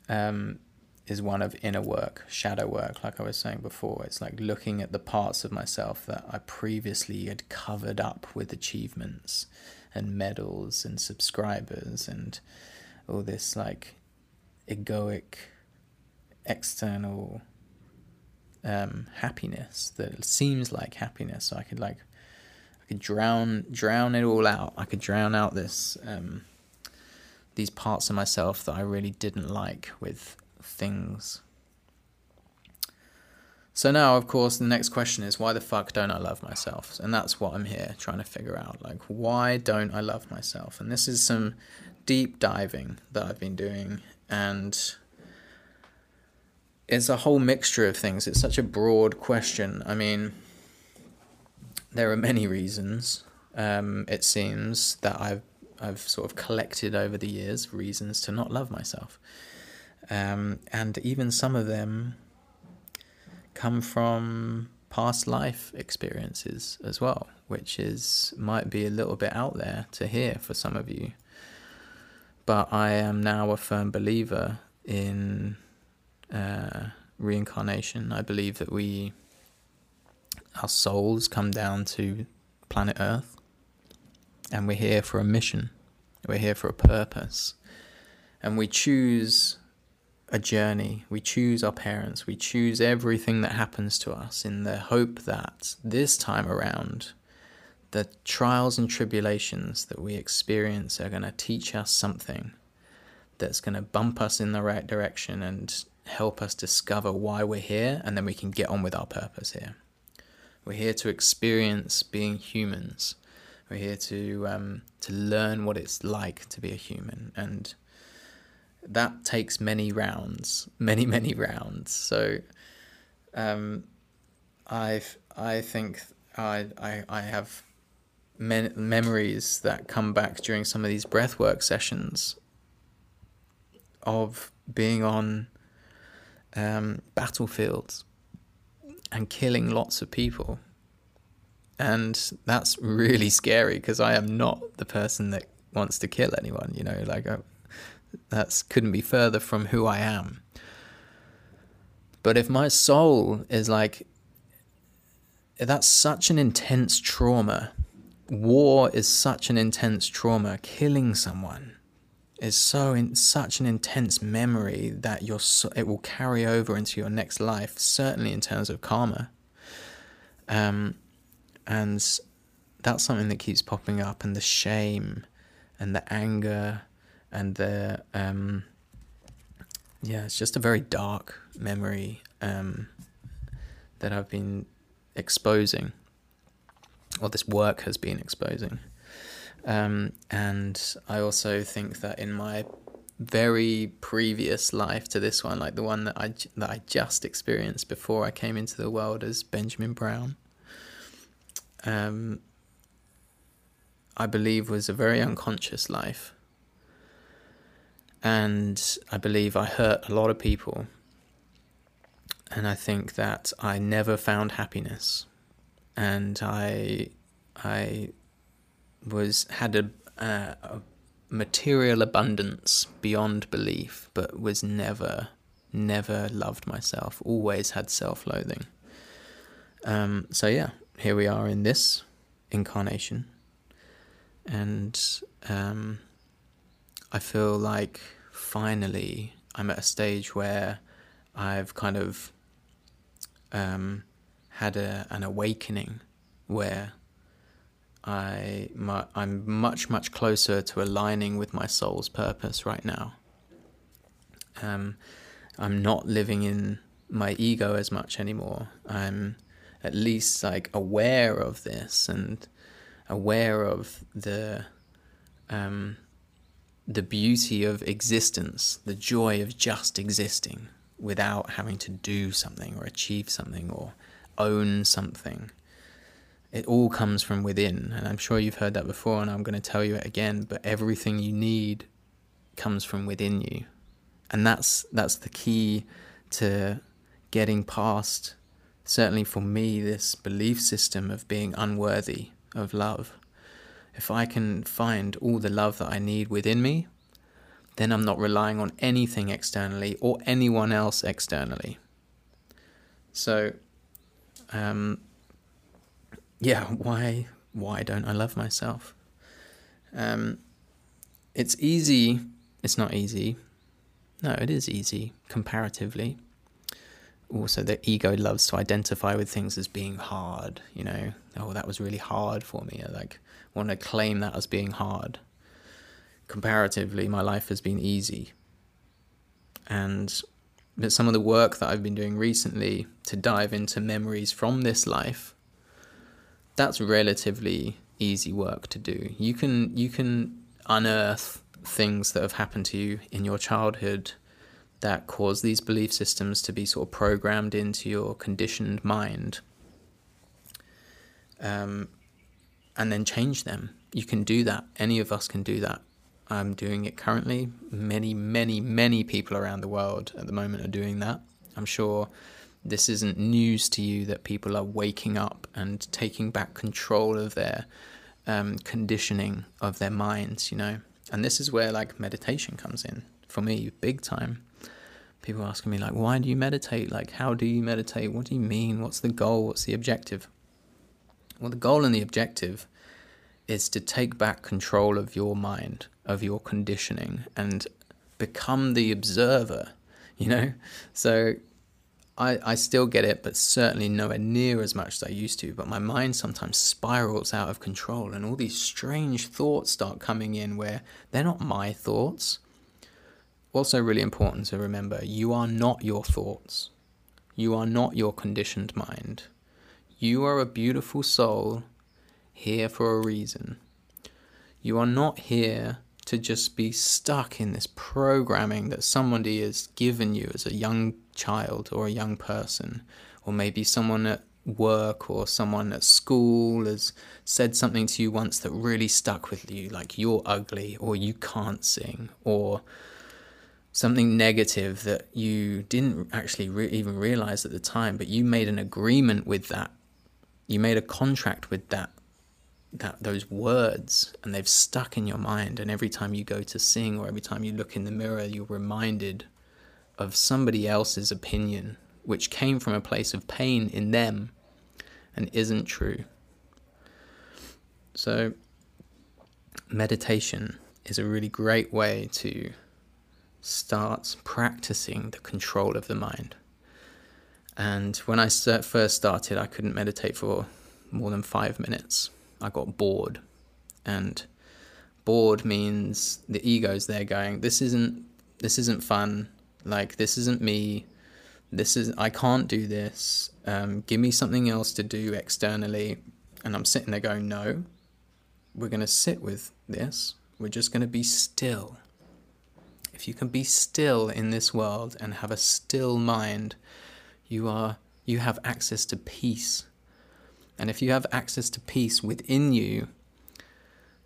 um, is one of inner work, shadow work, like I was saying before. It's like looking at the parts of myself that I previously had covered up with achievements and medals and subscribers and all this like egoic external um, happiness that seems like happiness. So I could like I could drown drown it all out. I could drown out this um, these parts of myself that I really didn't like with things. So now, of course, the next question is why the fuck don't I love myself? And that's what I'm here trying to figure out. Like, why don't I love myself? And this is some deep diving that I've been doing. And it's a whole mixture of things. It's such a broad question. I mean, there are many reasons, um, it seems, that I've, I've sort of collected over the years, reasons to not love myself. Um, and even some of them come from past life experiences as well, which is might be a little bit out there to hear for some of you. But I am now a firm believer in uh, reincarnation. I believe that we, our souls, come down to planet Earth, and we're here for a mission. We're here for a purpose, and we choose a journey. We choose our parents. We choose everything that happens to us in the hope that this time around, the trials and tribulations that we experience are going to teach us something that's going to bump us in the right direction and help us discover why we're here, and then we can get on with our purpose here. We're here to experience being humans. We're here to um, to learn what it's like to be a human, and that takes many rounds, many (laughs) many rounds. So, um, I I think I I I have memories that come back during some of these breathwork sessions of being on um, battlefields and killing lots of people. And that's really scary because I am not the person that wants to kill anyone, you know, like uh, that couldn't be further from who I am. But if my soul is like, that's such an intense trauma. War is such an intense trauma. Killing someone is so in such an intense memory that your it will carry over into your next life. Certainly in terms of karma. Um, and that's something that keeps popping up, and the shame, and the anger, and the um, yeah, it's just a very dark memory um, that I've been exposing, or this work has been exposing. Um, and I also think that in my very previous life to this one, like the one that I that I just experienced before I came into the world as Benjamin Brown, um, I believe was a very unconscious life, and I believe I hurt a lot of people, and I think that I never found happiness, and I I was had a, a material abundance beyond belief, but was never, never loved myself. Always had self-loathing. Um, so yeah, here we are in this incarnation, and um, I feel like finally I'm at a stage where I've kind of um, had a, an awakening where I my, I'm much much closer to aligning with my soul's purpose right now. Um, I'm not living in my ego as much anymore. I'm at least like aware of this and aware of the um, the beauty of existence, the joy of just existing without having to do something or achieve something or own something it all comes from within. And I'm sure you've heard that before, and I'm going to tell you it again. But everything you need comes from within you, and that's that's the key to getting past. Certainly for me, this belief system of being unworthy of love. If I can find all the love that I need within me, then I'm not relying on anything externally or anyone else externally. So, um, yeah, why why don't I love myself? Um, it's easy. It's not easy. No, it is easy comparatively. Also, the ego loves to identify with things as being hard. You know, oh, that was really hard for me. Like want to claim that as being hard. Comparatively, my life has been easy. And but some of the work that I've been doing recently to dive into memories from this life that's relatively easy work to do. You can you can unearth things that have happened to you in your childhood that cause these belief systems to be sort of programmed into your conditioned mind um, and then change them. You can do that. Any of us can do that. I'm doing it currently. Many, many, many people around the world at the moment are doing that. I'm sure this isn't news to you that people are waking up and taking back control of their um, conditioning of their minds, you know. And this is where like meditation comes in for me, big time. People asking me like, why do you meditate? Like, how do you meditate? What do you mean? What's the goal? What's the objective? Well, the goal and the objective is to take back control of your mind, of your conditioning, and become the observer. You know, so I, I still get it, but certainly nowhere near as much as I used to. But my mind sometimes spirals out of control, and all these strange thoughts start coming in where they're not my thoughts. also really important to remember you are not your thoughts. You are not your conditioned mind. You are a beautiful soul here for a reason. You are not here to just be stuck in this programming that somebody has given you as a young child or a young person, or maybe someone at work or someone at school has said something to you once that really stuck with you, like you're ugly or you can't sing, or something negative that you didn't actually re- even realize at the time, but you made an agreement with that. You made a contract with that that those words and they've stuck in your mind and every time you go to sing or every time you look in the mirror you're reminded of somebody else's opinion which came from a place of pain in them and isn't true so meditation is a really great way to start practicing the control of the mind. And when I first started, I couldn't meditate for more than five minutes. I got bored. And bored means the ego's there going, this isn't this isn't fun. Like this isn't me. This is I can't do this. Um, give me something else to do externally. And I'm sitting there going, no, we're gonna sit with this. We're just gonna be still if you can be still in this world and have a still mind, you are you have access to peace. And if you have access to peace within you,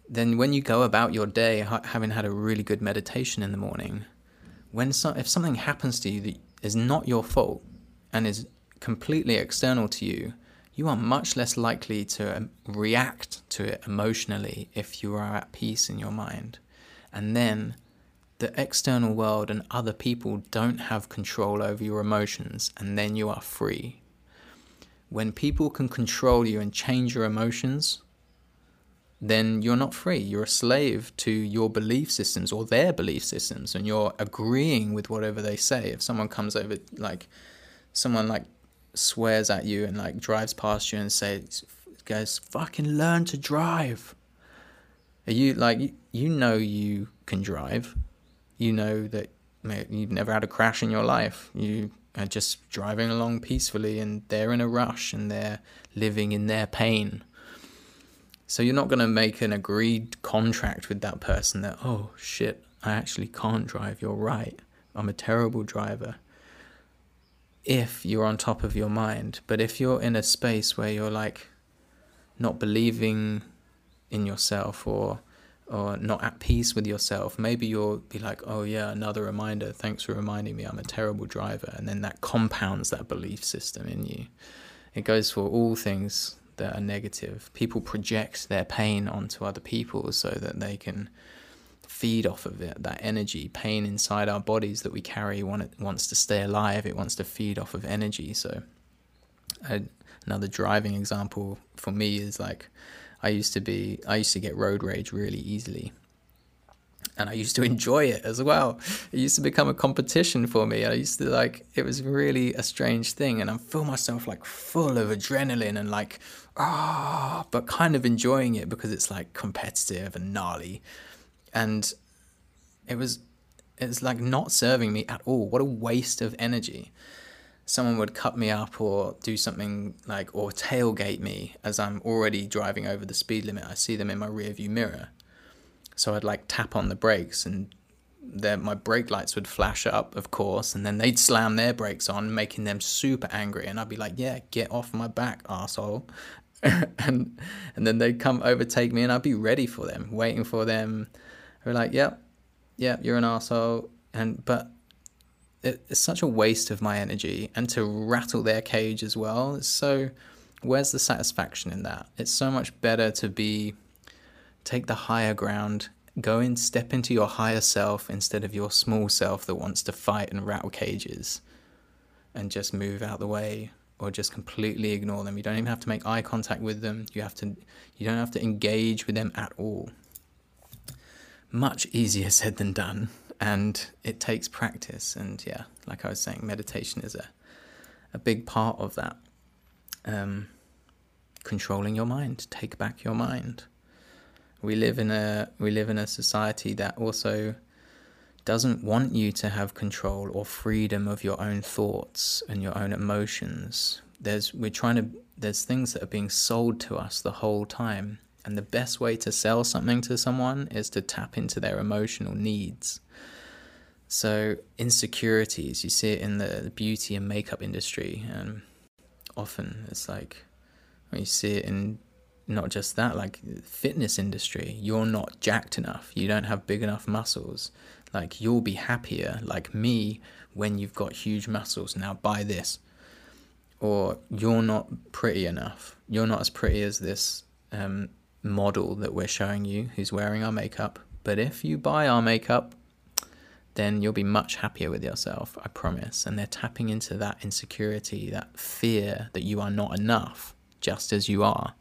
then when you go about your day having had a really good meditation in the morning, when so, if something happens to you that is not your fault and is completely external to you, you are much less likely to um, react to it emotionally if you are at peace in your mind. And then the external world and other people don't have control over your emotions, and then you are free. When people can control you and change your emotions, then you're not free. You're a slave to your belief systems or their belief systems, and you're agreeing with whatever they say. If someone comes over, like, someone like swears at you and like drives past you and says, "Guys, fucking learn to drive." Are you like you know you can drive? You know that you've never had a crash in your life. You are just driving along peacefully and they're in a rush and they're living in their pain. So you're not going to make an agreed contract with that person that, oh shit, I actually can't drive. You're right. I'm a terrible driver. If you're on top of your mind. But if you're in a space where you're like not believing in yourself or or not at peace with yourself, maybe you'll be like, oh yeah, another reminder. Thanks for reminding me I'm a terrible driver. And then that compounds that belief system in you. It goes for all things that are negative. People project their pain onto other people so that they can feed off of it. That energy, pain inside our bodies that we carry, wants to stay alive. It wants to feed off of energy. So, another driving example for me is like, I used to be I used to get road rage really easily. And I used to (laughs) enjoy it as well. It used to become a competition for me. I used to like it was really a strange thing and I feel myself like full of adrenaline and like ah, oh, but kind of enjoying it because it's like competitive and gnarly. And it was it's like not serving me at all. What a waste of energy someone would cut me up or do something like or tailgate me as I'm already driving over the speed limit. I see them in my rearview mirror. So I'd like tap on the brakes and then my brake lights would flash up, of course, and then they'd slam their brakes on, making them super angry. And I'd be like, "Yeah, get off my back, asshole!" (laughs) and and then they'd come overtake me, and I'd be ready for them, waiting for them. They're like, "Yep, yeah, yep, you're an asshole," and but it's such a waste of my energy and to rattle their cage as well. It's so where's the satisfaction in that? It's so much better to be take the higher ground, go and step into your higher self instead of your small self that wants to fight and rattle cages and just move out the way or just completely ignore them. You don't even have to make eye contact with them. You have to you don't have to engage with them at all. Much easier said than done and it takes practice. And yeah, like I was saying, meditation is a a big part of that. Um, controlling your mind, take back your mind. We live in a we live in a society that also doesn't want you to have control or freedom of your own thoughts and your own emotions. There's we're trying to there's things that are being sold to us the whole time. And the best way to sell something to someone is to tap into their emotional needs. So, insecurities, you see it in the beauty and makeup industry, and often it's like you see it in not just that, like fitness industry. You're not jacked enough. You don't have big enough muscles. Like you'll be happier, like me, when you've got huge muscles. Now buy this. Or you're not pretty enough. You're not as pretty as this um, model that we're showing you who's wearing our makeup. But if you buy our makeup, then you'll be much happier with yourself, I promise. And they're tapping into that insecurity, that fear that you are not enough, just as you are.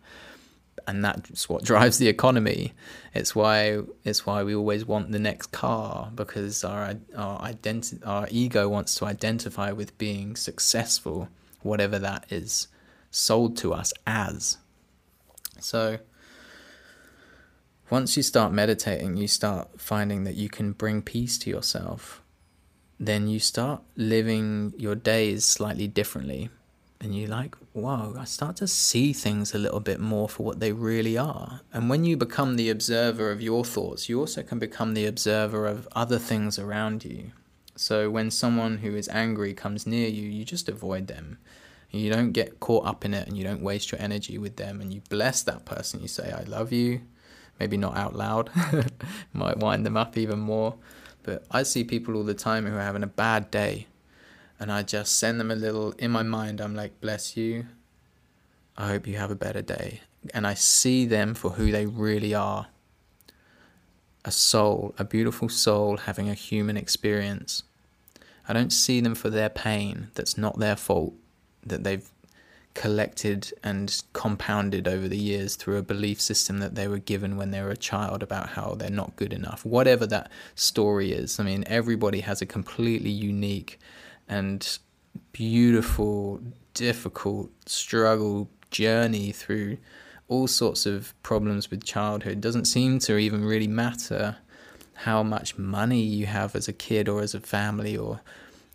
And that's what (laughs) drives the economy. It's why it's why we always want the next car because our our identi- our ego wants to identify with being successful, whatever that is sold to us as. So once you start meditating, you start finding that you can bring peace to yourself. Then you start living your days slightly differently. And you're like, wow, I start to see things a little bit more for what they really are. And when you become the observer of your thoughts, you also can become the observer of other things around you. So when someone who is angry comes near you, you just avoid them. You don't get caught up in it and you don't waste your energy with them and you bless that person. You say, I love you maybe not out loud, (laughs) might wind them up even more. But I see people all the time who are having a bad day, and I just send them a little, in my mind, I'm like, bless you. I hope you have a better day. And I see them for who they really are a soul, a beautiful soul having a human experience. I don't see them for their pain that's not their fault, that they've collected and compounded over the years through a belief system that they were given when they were a child about how they're not good enough. Whatever that story is, I mean, everybody has a completely unique and beautiful, difficult struggle journey through all sorts of problems with childhood. It doesn't seem to even really matter how much money you have as a kid or as a family or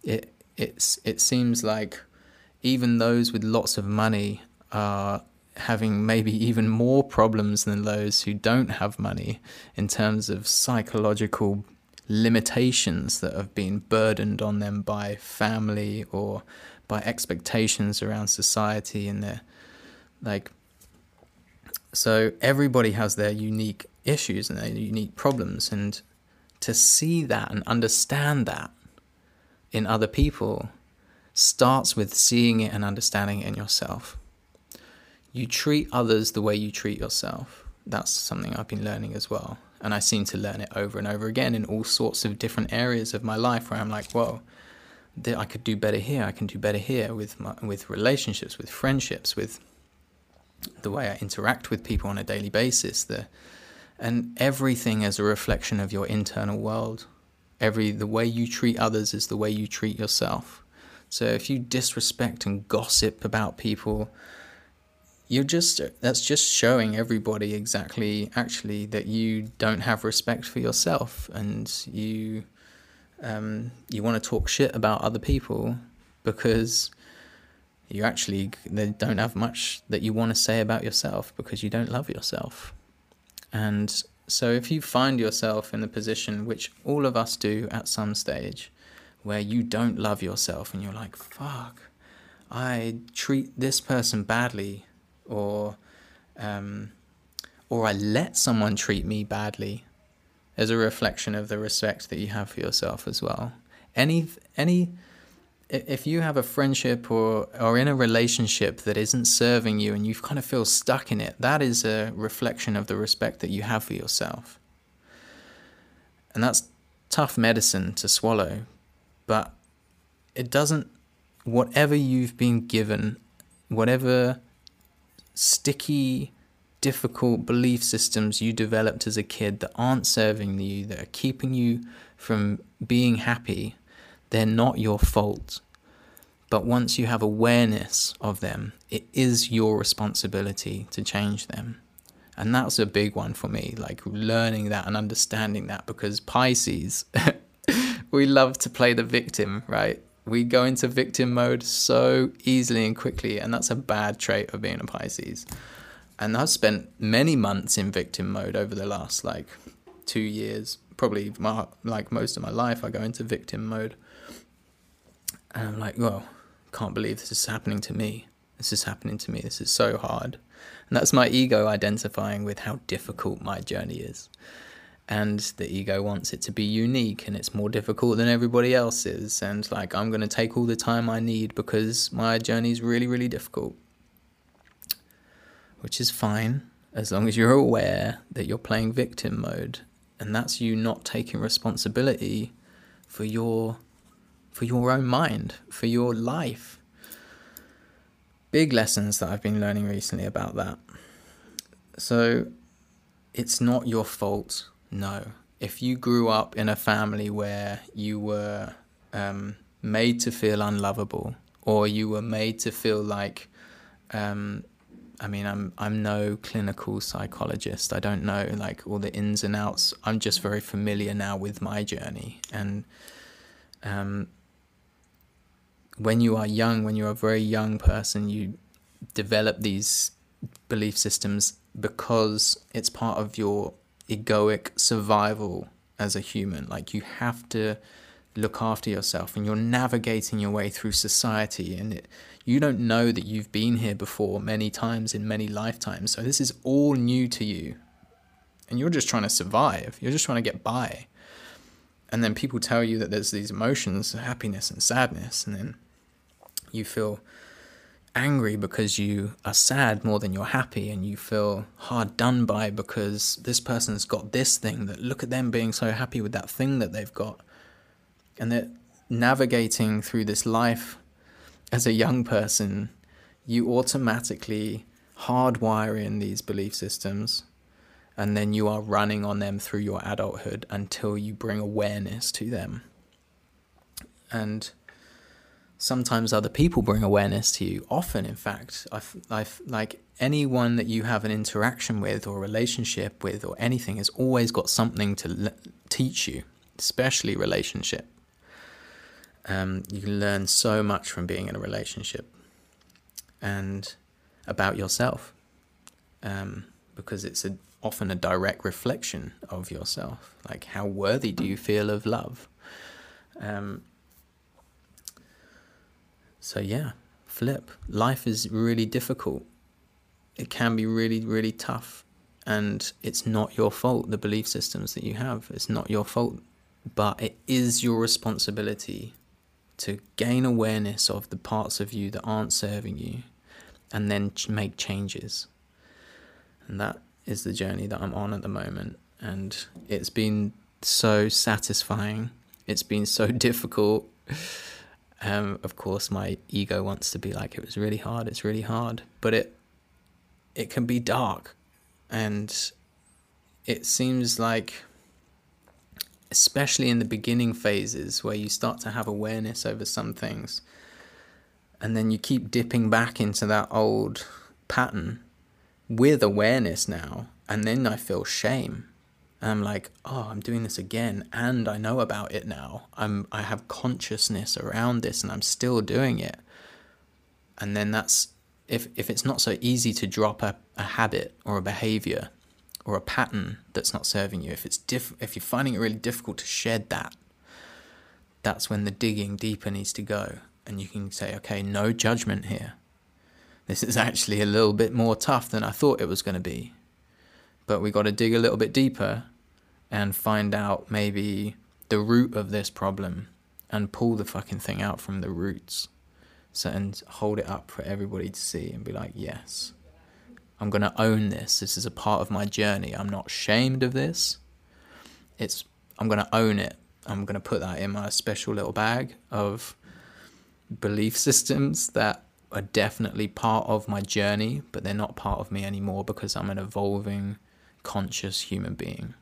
it it's it seems like even those with lots of money are having maybe (laughs) even more problems than those who don't have money in terms of psychological limitations that have been burdened on them by family or by expectations around society and their like so everybody has their unique issues and their unique problems. And to see that and understand that in other people starts with seeing it and understanding it in yourself. You treat others the way you treat yourself. That's something I've been learning as well. And I seem to learn it over and over again in all sorts of different areas of my life where I'm like, whoa, I could do better here. I can do better here with my, with relationships, with friendships, with the way I interact with people on a daily basis. The, and everything is a reflection of your internal world. Every the way you treat others is the way you treat yourself. So if you disrespect and gossip about people, you're just that's just showing everybody exactly actually that you don't have respect for yourself and you um, you want to talk shit about other people because you actually don't have much that you want to say about yourself because you don't love yourself. And so if you find yourself in the position which all of us do at some stage where you don't love yourself and you're like, fuck, I treat this person badly, or, um, or I let someone treat me badly, as a reflection of the respect that you have for yourself as well. Any, any, if you have a friendship or, or in a relationship that isn't serving you and you kind of feel stuck in it, that is a reflection of the respect that you have for yourself. And that's tough medicine to swallow but it doesn't, whatever you've been given, whatever sticky, difficult belief systems you developed as a kid that aren't serving you, that are keeping you from being happy, they're not your fault. But once you have awareness of them, it is your responsibility to change them. And that's a big one for me, like learning that and understanding that because Pisces (laughs) we love to play the victim, mm. right? We go into victim mode so easily and quickly, and that's a bad trait of being a Pisces. And I've spent many months in victim mode over the last like two years, probably my, like most of my life. I go into victim mode, and I'm like, well, can't believe this is happening to me. This is happening to me. This is so hard. And that's my ego identifying with how difficult my journey is and the ego wants it to be unique and it's more difficult than everybody else's. And like i'm going to take all the time i need because my journey is really really difficult. Which is fine as long as you're aware that you're playing victim mode. And that's you not taking responsibility for your for your own mind for your life. Big lessons that i've been learning recently about that. So it's not your fault no. If you grew up in a family where you were um, made to feel unlovable, or you were made to feel like, um, I mean, I'm I'm no clinical psychologist. I don't know like all the ins and outs. I'm just very familiar now with my journey, and um, when you are young, when you're a very young person, you develop these belief systems because it's part of your egoic survival as a human. Like you have to look after yourself and you're navigating your way through society and it, you don't know that you've been here before many times in many lifetimes. So this is all new to you. And you're just trying to survive. You're just trying to get by. And then people tell you that there's these emotions, happiness and sadness, and then you feel angry because you are sad more than you're happy and you feel hard done by because this person's got this thing that look at them being so happy with that thing that they've got. And they're navigating through this life as a young person you automatically hardwire in these belief systems and then you are running on them through your adulthood until you bring awareness to them. And sometimes other people bring awareness to you. Often, in fact, I've, I've, like anyone that you have an interaction with or relationship with or anything has always got something to le- teach you, especially relationship. Um, you can learn so much from being in a relationship and about yourself um, because it's a, often a direct reflection of yourself. Like, how worthy do you feel of love? Um, so, yeah, flip. Life is really difficult. It can be really, really tough. And it's not your fault, the belief systems that you have. It's not your fault. But it is your responsibility to gain awareness of the parts of you that aren't serving you and then make changes. And that is the journey that I'm on at the moment. And it's been so satisfying. It's been so (laughs) difficult. Um, of course, my ego wants to be like, it was really hard. It's really hard, but it it can be dark, and it seems like, especially in the beginning phases where you start to have awareness over some things, and then you keep dipping back into that old pattern with awareness now, and then I feel shame and I'm like, oh, I'm doing this again, and I know about it now. I'm I have consciousness around this, and I'm still doing it. And then that's if if it's not so easy to drop a, a habit or a behavior or a pattern that's not serving you, if it's diff if you're finding it really difficult to shed that, that's when the digging deeper needs to go, and you can say, okay, no judgment here. This is actually a little bit more tough than I thought it was going to be but we got to dig a little bit deeper and find out maybe the root of this problem and pull the fucking thing out from the roots. So and hold it up for everybody to see and be like, yes, I'm gonna own this. This is a part of my journey. I'm not ashamed of this. It's I'm gonna own it. I'm gonna put that in my special little bag of belief systems that are definitely part of my journey, but they're not part of me anymore because I'm an evolving, conscious human being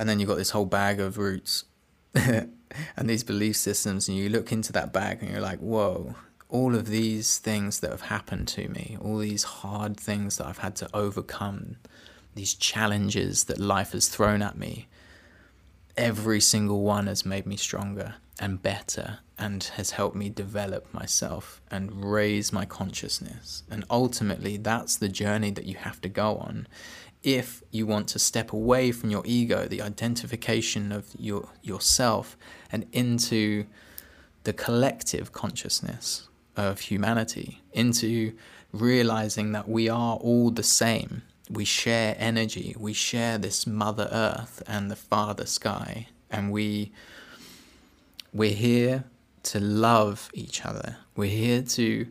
and then you've got this whole bag of roots (laughs) and these belief systems and you look into that bag and you're like whoa all of these things that have happened to me all these hard things that i've had to overcome these challenges that life has thrown at me every single one has made me stronger and better and has helped me develop myself and raise my consciousness. And ultimately, that's the journey that you have to go on if you want to step away from your ego, the identification of your yourself, and into the collective consciousness of humanity, into realizing that we are all the same. We share energy, we share this Mother Earth and the Father Sky, and we we're here to love each other. We're here to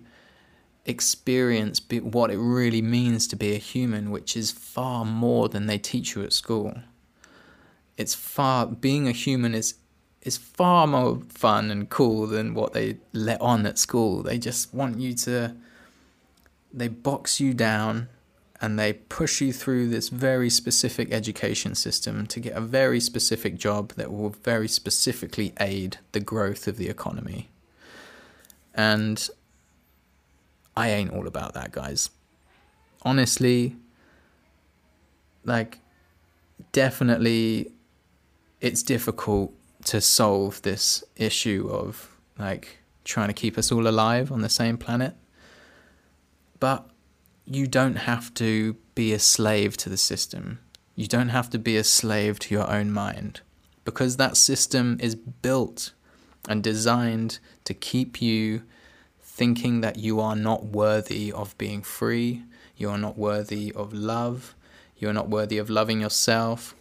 experience what it really means to be a human, which is far more than they teach you at school. It's far being a human is is far more fun and cool than what they let on at school. They just want you to they box you down and they push you through this very specific education system to get a very specific job that will very specifically aid the growth of the economy. And I ain't all about that, guys. Honestly, like, definitely it's difficult to solve this issue of like trying to keep us all alive on the same planet. But you don't have to be a slave to the system. You don't have to be a slave to your own mind because that system is built and designed to keep you thinking that you are not worthy of being free, you are not worthy of love, you are not worthy of loving yourself.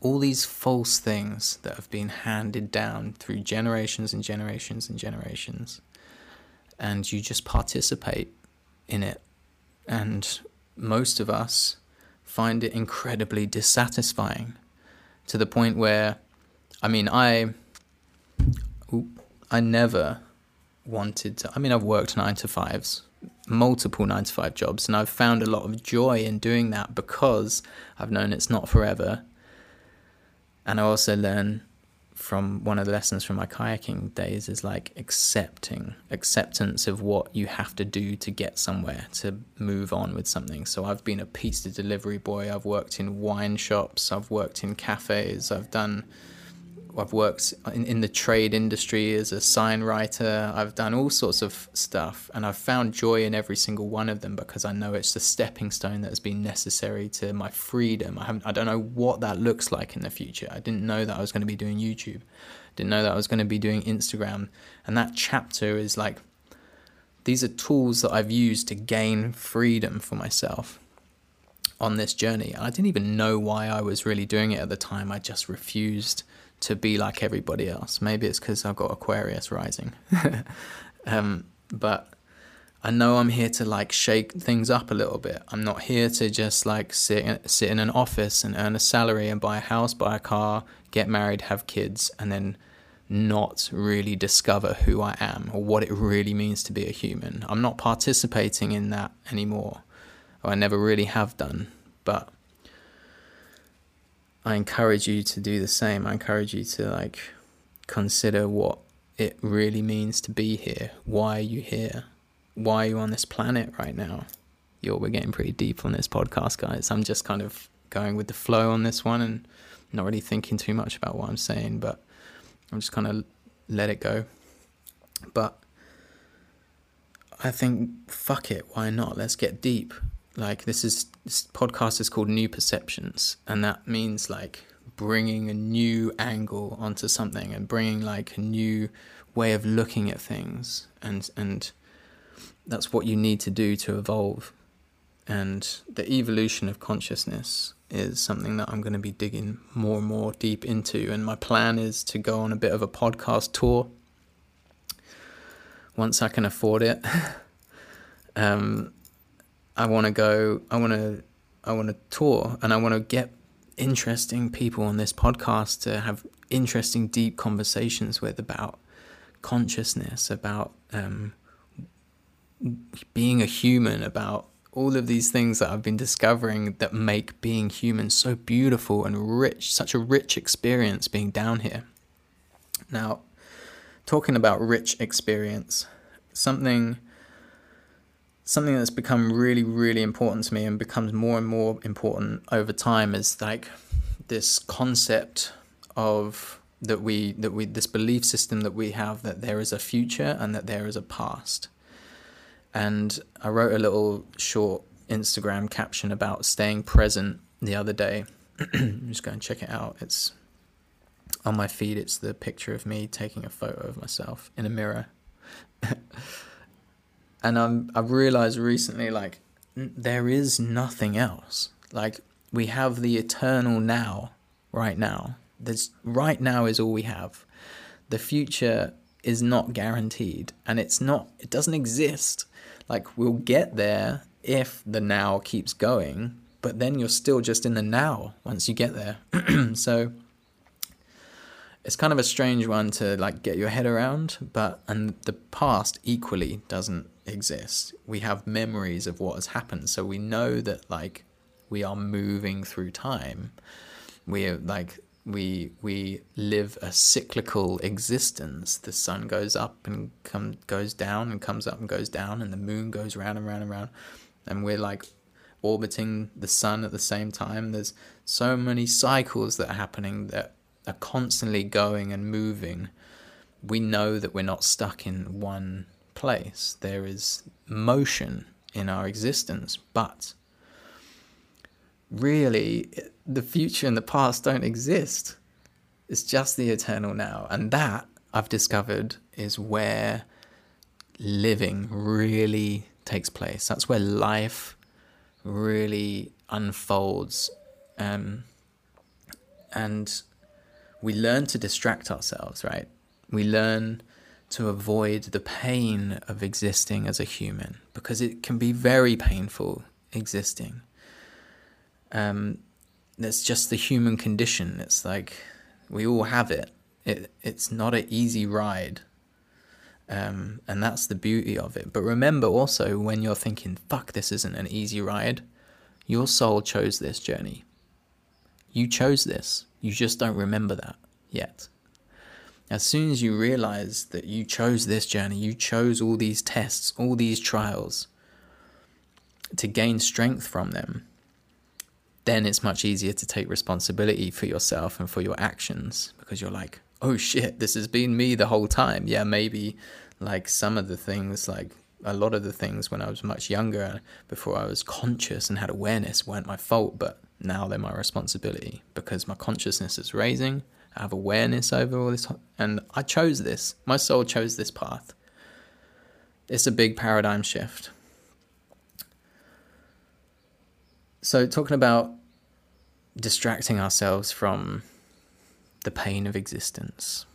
All these false things that have been handed down through generations and generations and generations. And you just participate in it. And most of us find it incredibly dissatisfying to the point where, I mean, I, I never wanted to. I mean, I've worked nine to fives, multiple nine to five jobs, and I've found a lot of joy in doing that because I've known it's not forever. And I also learn from one of the lessons from my kayaking days is like accepting acceptance of what you have to do to get somewhere to move on with something so i've been a pizza delivery boy i've worked in wine shops i've worked in cafes i've done I've worked in, in the trade industry as a sign writer. I've done all sorts of stuff, and I've found joy in every single one of them because I know it's the stepping stone that has been necessary to my freedom. I haven't, I don't know what that looks like in the future. I didn't know that I was going to be doing YouTube. Didn't know that I was going to be doing Instagram. And that chapter is like, these are tools that I've used to gain freedom for myself on this journey. And I didn't even know why I was really doing it at the time. I just refused to be like everybody else. Maybe it's because I've got Aquarius rising. (laughs) um, but I know I'm here to like shake things up a little bit. I'm not here to just like sit sit in an office and earn a salary and buy a house, buy a car, get married, have kids, and then not really discover who I am or what it really means to be a human. I'm not participating in that anymore. Or I never really have done. But I encourage you to do the same. I encourage you to like consider what it really means to be here. Why are you here? Why are you on this planet right now? Yo, we're getting pretty deep on this podcast, guys. I'm just kind of going with the flow on this one and not really thinking too much about what I'm saying, but I'm just kind of let it go. But I think, fuck it, why not? Let's get deep like this is this podcast is called New Perceptions, and that means like bringing a new angle onto something and bringing like a new way of looking at things, and and that's what you need to do to evolve. And the evolution of consciousness is something that I'm going to be digging more and more deep into. And my plan is to go on a bit of a podcast tour once I can afford it. (laughs) um, I want to go. I want to. I want to tour, and I want to get interesting people on this podcast to have interesting, deep conversations with about consciousness, about um, being a human, about all of these things that I've been discovering that make being human so beautiful and rich, such a rich experience being down here. Now, talking about rich experience, something something that's become really, really important to me and becomes more and more important over time is like this concept of that we that we this belief system that we have that there is a future and that there is a past. And I wrote a little short Instagram caption about staying present the other day. (clears throat) just go and check it out. It's on my feed. It's the picture of me taking a photo of myself in a mirror. (laughs) and I'm I've realized recently like there is nothing else. Like we have the eternal now, right now. There's right now is all we have. The future is not guaranteed and it's not it doesn't exist. Like we'll get there if the now keeps going, but then you're still just in the now once you get there. (clears throat) so it's kind of a strange one to like get your head around, but and the past equally doesn't exist. We have memories of what has happened, so we know that like we are moving through time. We are like we we live a cyclical existence. The sun goes up and come goes down and comes up and goes down, and the moon goes round and round and round, and we're like orbiting the sun at the same time. There's so many cycles that are happening that are constantly going and moving. We know that we're not stuck in one place. There is motion in our existence, but really, the future and the past don't exist. It's just the eternal now. And that, I've discovered, is where living really takes place. That's where life really unfolds. Um, and we learn to distract ourselves, right? We learn to avoid the pain of existing as a human because it can be very painful existing. Um, that's just the human condition. It's like we all have it. It it's not an easy ride, um, and that's the beauty of it. But remember also when you're thinking, "Fuck, this isn't an easy ride," your soul chose this journey. You chose this. You just don't remember that yet. As soon as you realize that you chose this journey, you chose all these tests, all these trials to gain strength from them, then it's much easier to take responsibility for yourself and for your actions because you're like, oh shit, this has been me the whole time. Yeah, maybe like some of the things, like a lot of the things when I was much younger, before I was conscious and had awareness, weren't my fault, but now they're my responsibility because my consciousness is raising I have awareness over all this, and I chose this. My soul chose this path. It's a big paradigm shift. So, talking about distracting ourselves from the pain of existence,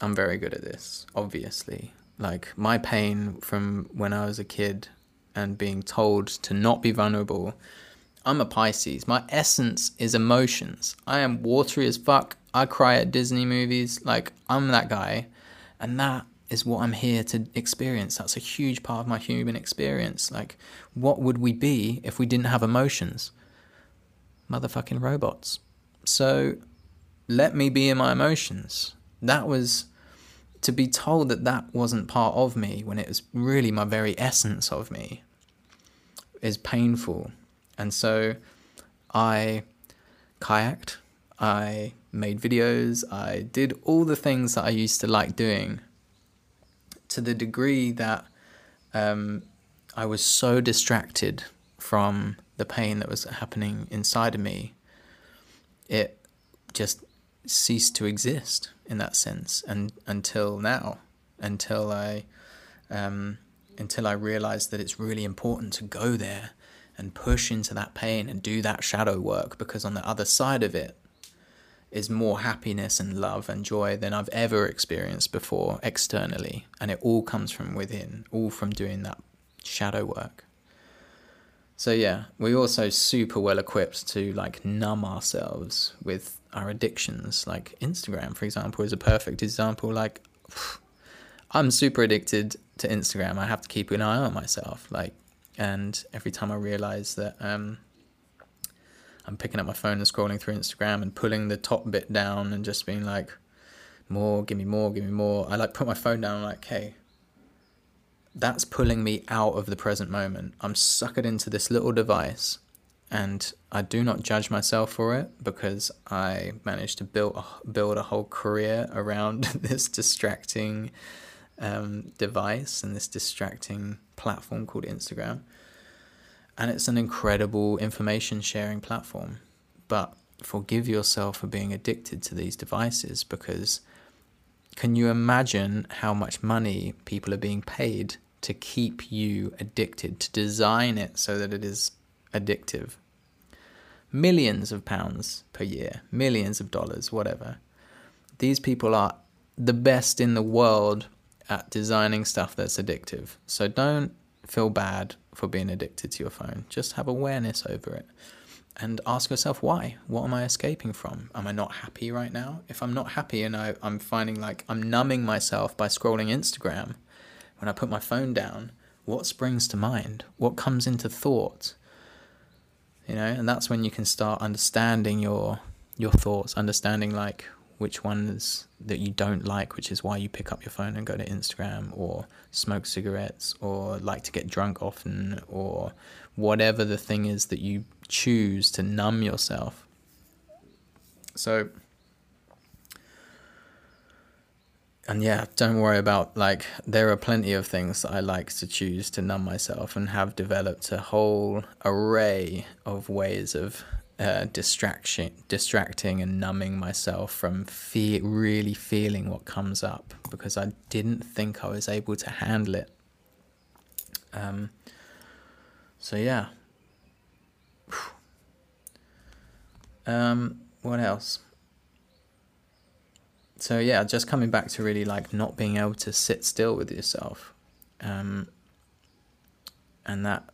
I'm very good at this, obviously. Like, my pain from when I was a kid and being told to not be vulnerable. I'm a Pisces. My essence is emotions. I am watery as fuck. I cry at Disney movies. Like, I'm that guy. And that is what I'm here to experience. That's a huge part of my human experience. Like, what would we be if we didn't have emotions? Motherfucking robots. So, let me be in my emotions. That was to be told that that wasn't part of me when it was really my very essence of me is painful. And so I kayaked, I made videos, I did all the things that I used to like doing to the degree that um, I was so distracted from the pain that was happening inside of me, it just ceased to exist in that sense, and until now, until I, um, until I realized that it's really important to go there and push into that pain and do that shadow work because on the other side of it is more happiness and love and joy than I've ever experienced before externally. And it all comes from within, all from doing that shadow work. So yeah, we're also super well equipped to like numb ourselves with our addictions. Like Instagram, for example, is a perfect example. Like (sighs) I'm super addicted to Instagram. I have to keep an eye on myself. Like, and every time I realize that um, I'm picking up my phone and scrolling through Instagram and pulling the top bit down and just being like, more, give me more, give me more. I like put my phone down, I'm like, hey, that's pulling me out of the present moment. I'm suckered into this little device and I do not judge myself for it because I managed to build build a whole career around (laughs) this distracting um, device and this distracting platform called Instagram. And it's an incredible information sharing platform. But forgive yourself for being addicted to these devices because can you imagine how much money people are being paid to keep you addicted, to design it so that it is addictive? Millions of pounds per year, millions of dollars, whatever. These people are the best in the world at designing stuff that's addictive. So don't feel bad for being addicted to your phone. Just have awareness over it and ask yourself why. What am I escaping from? Am I not happy right now? If I'm not happy and I, I'm finding like I'm numbing myself by scrolling Instagram, when I put my phone down, what springs to mind? What comes into thought? You know, and that's when you can start understanding your your thoughts, understanding like which ones that you don't like, which is why you pick up your phone and go to Instagram or smoke cigarettes or like to get drunk often or whatever the thing is that you choose to numb yourself. So, and yeah, don't worry about like, there are plenty of things that I like to choose to numb myself and have developed a whole array of ways of uh, distraction, distracting and numbing myself from fe- really feeling what comes up because I didn't think I was able to handle it. Um, so yeah. Um, what else? So yeah, just coming back to really like not being able to sit still with yourself, um, and that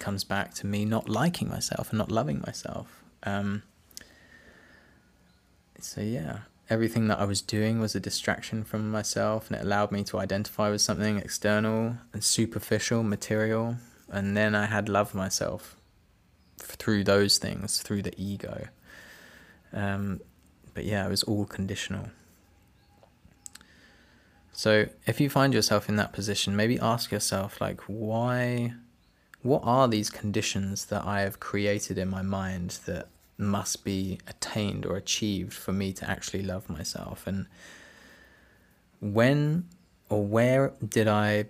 comes back to me not liking myself and not loving myself. Um, so yeah, everything that I was doing was a distraction from myself, and it allowed me to identify with something external and superficial, material, and then I had love myself through those things, through the ego. Um, but yeah, it was all conditional. So if you find yourself in that position, maybe ask yourself, like, why what are these conditions that I have created in my mind that must be attained or achieved for me to actually love myself? And when or where did I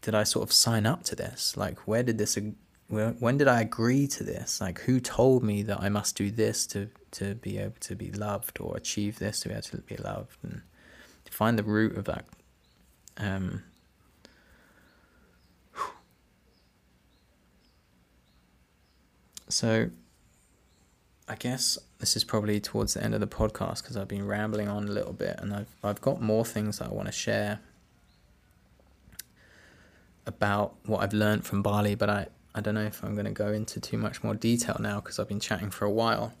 did I sort of sign up to this? Like, where did this when did I agree to this? Like, who told me that I must do this to to be able to be loved or achieve this to be able to be loved and find the root of that um, So, I guess this is probably towards the end of the podcast because I've been rambling on a little bit, and I've I've got more things that I want to share about what I've learned from Bali, but I I don't know if I'm going to go into too much more detail now because I've been chatting for a while.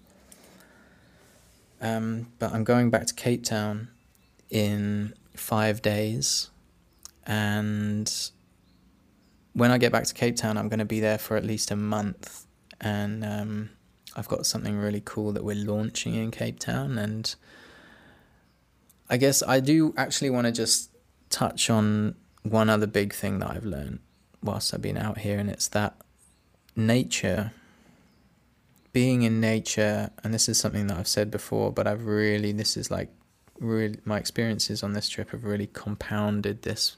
Um, but I'm going back to Cape Town in five days, and when I get back to Cape Town, I'm going to be there for at least a month and um, I've got something really cool that we're launching in Cape Town. And I guess I do actually want to just touch on one other big thing that I've learned whilst I've been out here, and it's that nature, being in nature, and this is something that I've said before, but I've really, this is like really, my experiences on this trip have really compounded this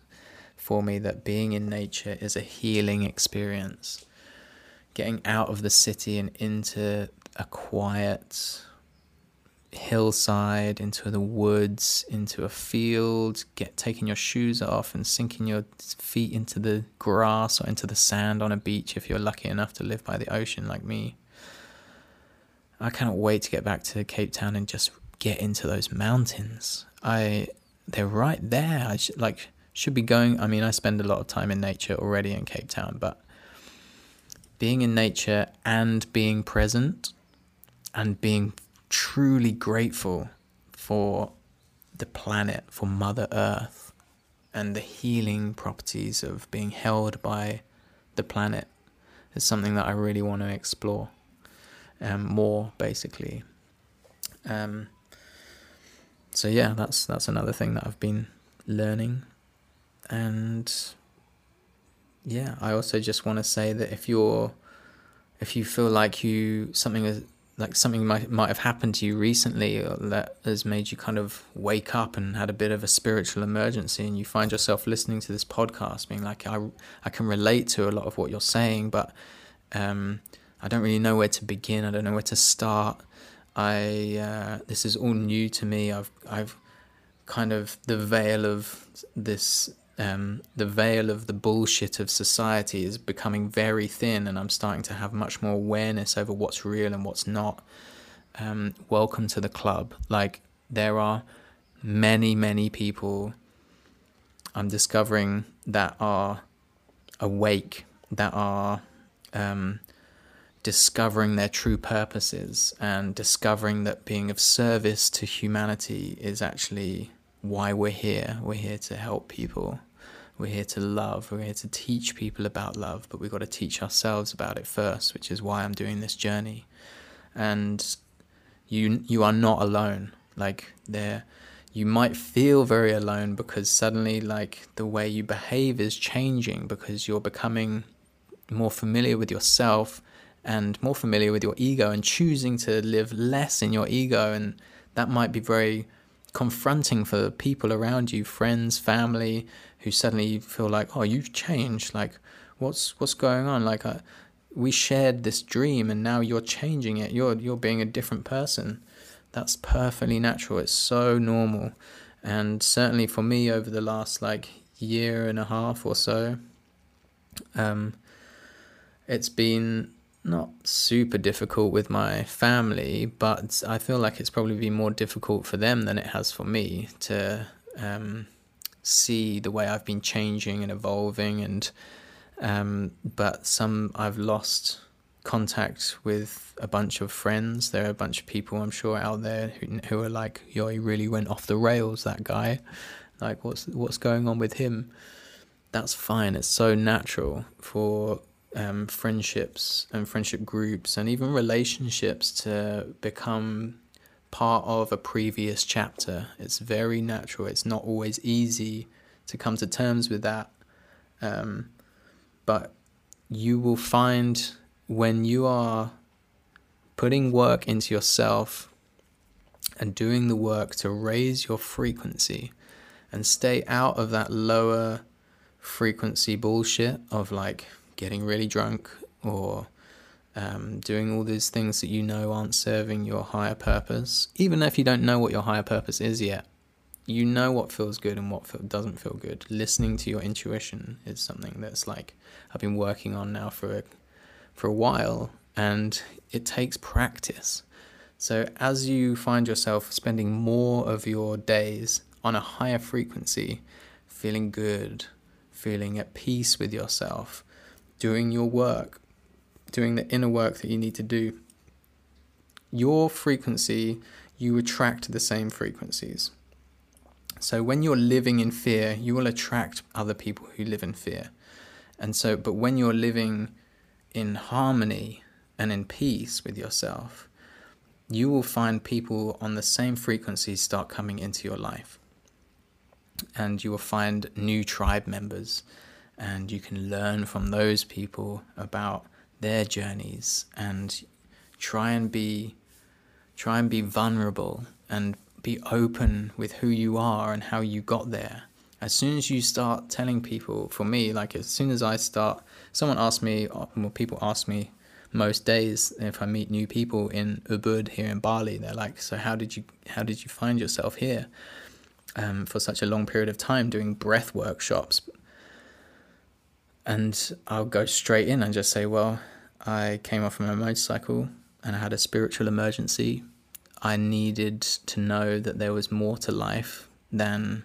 for me that being in nature is a healing experience getting out of the city and into a quiet hillside, into the woods, into a field, get taking your shoes off and sinking your feet into the grass or into the sand on a beach if you're lucky enough to live by the ocean like me. I cannot wait to get back to Cape Town and just get into those mountains. I they're right there. I should, like should be going. I mean, I spend a lot of time in nature already in Cape Town, but being in nature and being present and being truly grateful for the planet, for Mother Earth, and the healing properties of being held by the planet is something that I really want to explore um, more, basically. Um, so yeah, that's that's another thing that I've been learning, and yeah, I also just want to say that if you're if you feel like you something is like something might might have happened to you recently that has made you kind of wake up and had a bit of a spiritual emergency and you find yourself listening to this podcast being like I I can relate to a lot of what you're saying but um, I don't really know where to begin. I don't know where to start. I uh, this is all new to me. I've I've kind of the veil of this um, the veil of the bullshit of society is becoming very thin, and I'm starting to have much more awareness over what's real and what's not. Um, welcome to the club. Like, there are many, many people I'm discovering that are awake, that are um, discovering their true purposes, and discovering that being of service to humanity is actually why we're here. We're here to help people. We're here to love. We're here to teach people about love, but we've got to teach ourselves about it first, which is why I'm doing this journey. And you you are not alone. Like there you might feel very alone because suddenly like the way you behave is changing because you're becoming more familiar with yourself and more familiar with your ego and choosing to live less in your ego and that might be very confronting for people around you, friends, family, who suddenly feel like, oh, you've changed. Like, what's what's going on? Like, uh, we shared this dream, and now you're changing it. You're you're being a different person. That's perfectly natural. It's so normal, and certainly for me, over the last like year and a half or so, um, it's been not super difficult with my family, but I feel like it's probably been more difficult for them than it has for me to um, see the way I've been changing and evolving. And um, but some I've lost contact with a bunch of friends. There are a bunch of people I'm sure out there who, who are like, "Yo, he really went off the rails. That guy, like, what's what's going on with him?" That's fine. It's so natural for um, friendships and friendship groups and even relationships to become part of a previous chapter. It's very natural. It's not always easy to come to terms with that. Um, but you will find when you are putting work into yourself and doing the work to raise your frequency and stay out of that lower frequency bullshit of like getting really drunk or um, doing all these things that you know aren't serving your higher purpose, even if you don't know what your higher purpose is yet. You know what feels good and what feel, doesn't feel good. Listening to your intuition is something that's like I've been working on now for a, for a while, and it takes practice. So as you find yourself spending more of your days on a higher frequency, feeling good, feeling at peace with yourself, doing your work, doing the inner work that you need to do, your frequency, you attract the same frequencies. So when you're living in fear, you will attract other people who live in fear. And so, but when you're living in harmony and in peace with yourself, you will find people on the same frequency start coming into your life. And you will find new tribe members and you can learn from those people about their journeys and try and be try and be vulnerable and be open with who you are and how you got there. As soon as you start telling people for me like as soon as i start someone asks me well people ask me most days if i meet new people in ubud here in bali. They're like so how did you how did you find yourself here? Um, for such a long period of time doing breath workshops and I'll go straight in and just say, well, I came off a motorcycle and I had a spiritual emergency. I needed to know that there was more to life than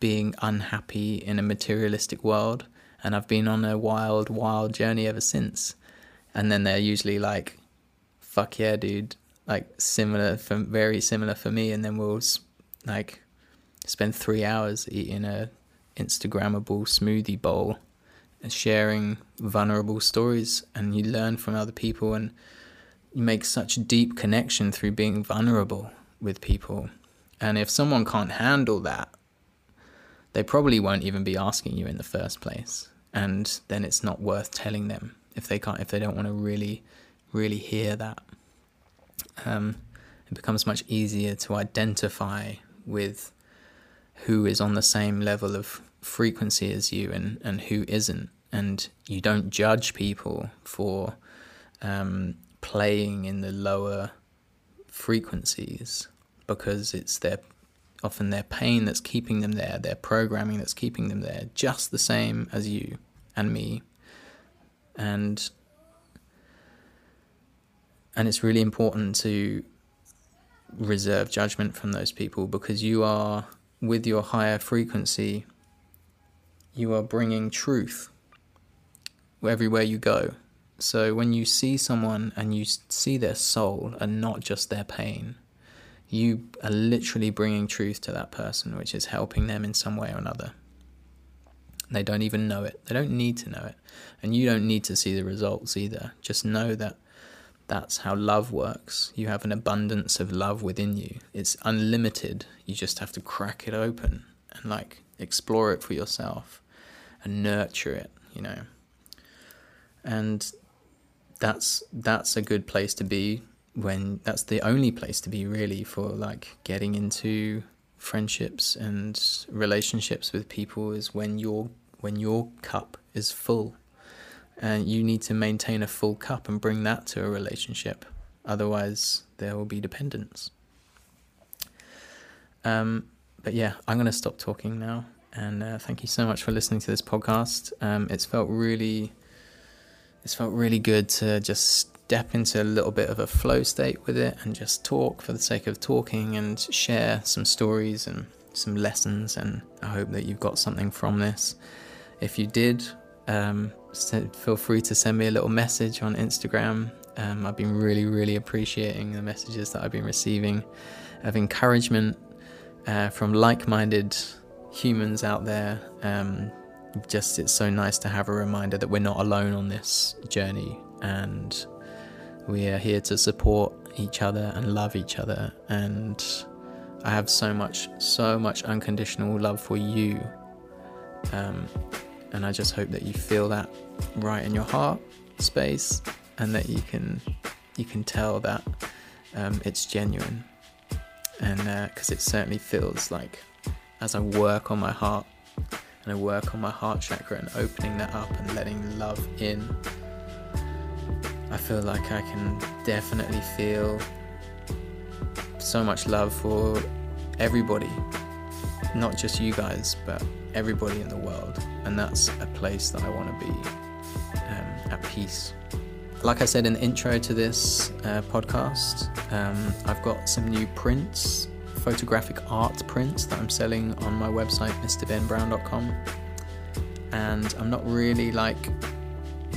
being unhappy in a materialistic world. And I've been on a wild, wild journey ever since. And then they're usually like, fuck yeah, dude. Like similar, for, very similar for me. And then we'll like spend three hours eating a Instagrammable smoothie bowl sharing vulnerable stories and you learn from other people and you make such a deep connection through being vulnerable with people. And if someone can't handle that, they probably won't even be asking you in the first place. And then it's not worth telling them. if they can't if they don't want to really really hear that um, it becomes much easier to identify with who is on the same level of frequency as you and, and who isn't. And you don't judge people for um, playing in the lower frequencies because it's their often their pain that's keeping them there, their programming that's keeping them there, just the same as you and me. And and it's really important to reserve judgment from those people because you are with your higher frequency you are bringing truth everywhere you go so when you see someone and you see their soul and not just their pain you are literally bringing truth to that person which is helping them in some way or another they don't even know it they don't need to know it and you don't need to see the results either just know that that's how love works. You have an abundance of love within you. It's unlimited. You just have to crack it open and like explore it for yourself and nurture it, you know. And that's that's a good place to be when that's the only place to be really for like getting into friendships and relationships with people is when your when your cup is full and you need to maintain a full cup and bring that to a relationship. Otherwise, there will be dependence. Um, but yeah, I'm going to stop talking now. And uh, thank you so much for listening to this podcast. Um, it's felt really, it's felt really good to just step into a little bit of a flow state with it and just talk for the sake of talking and share some stories and some lessons. And I hope that you've got something from this. If you did, um, feel free to send me a little message on Instagram. Um, I've been really, really appreciating the messages that I've been receiving of encouragement uh, from like minded humans out there. Um, just it's so nice to have a reminder that we're not alone on this journey and we are here to support each other and love each other. And I have so much, so much unconditional love for you. Um, and I just hope that you feel that right in your heart space and that you can you can tell that um, it's genuine and because uh, it certainly feels like as I work on my heart and I work on my heart chakra and opening that up and letting love in I feel like I can definitely feel so much love for everybody not just you guys but everybody in the world, and that's a place that I want to be um, at peace. Like I said in the intro to this uh, podcast, um, I've got some new prints, photographic art prints that I'm selling on my website, mrbenbrown.com. And I'm not really like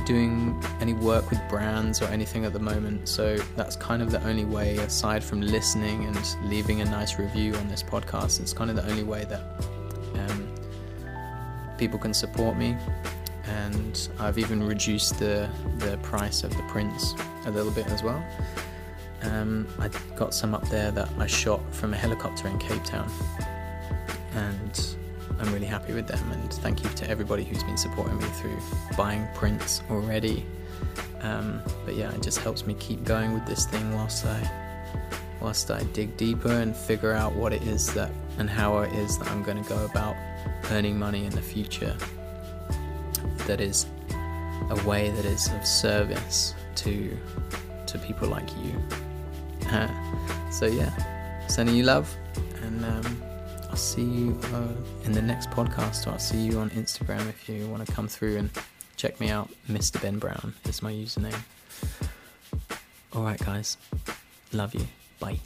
doing any work with brands or anything at the moment, so that's kind of the only way, aside from listening and leaving a nice review on this podcast, it's kind of the only way that um, people can support me and I've even reduced the, the price of the prints a little bit as well. Um, I got some up there that I shot from a helicopter in Cape Town and I'm really happy with them and thank you to everybody who's been supporting me through buying prints already. Um, but yeah, it just helps me keep going with this thing whilst I whilst I dig deeper and figure out what it is that and how it is that I'm going to go about earning money in the future that is a way that is of service to to people like you. So yeah, sending you love, and um, I'll see you uh, in the next podcast, or I'll see you on Instagram if you want to come through and check me out. Mr. Ben Brown is my username. All right, guys, love you. Bye.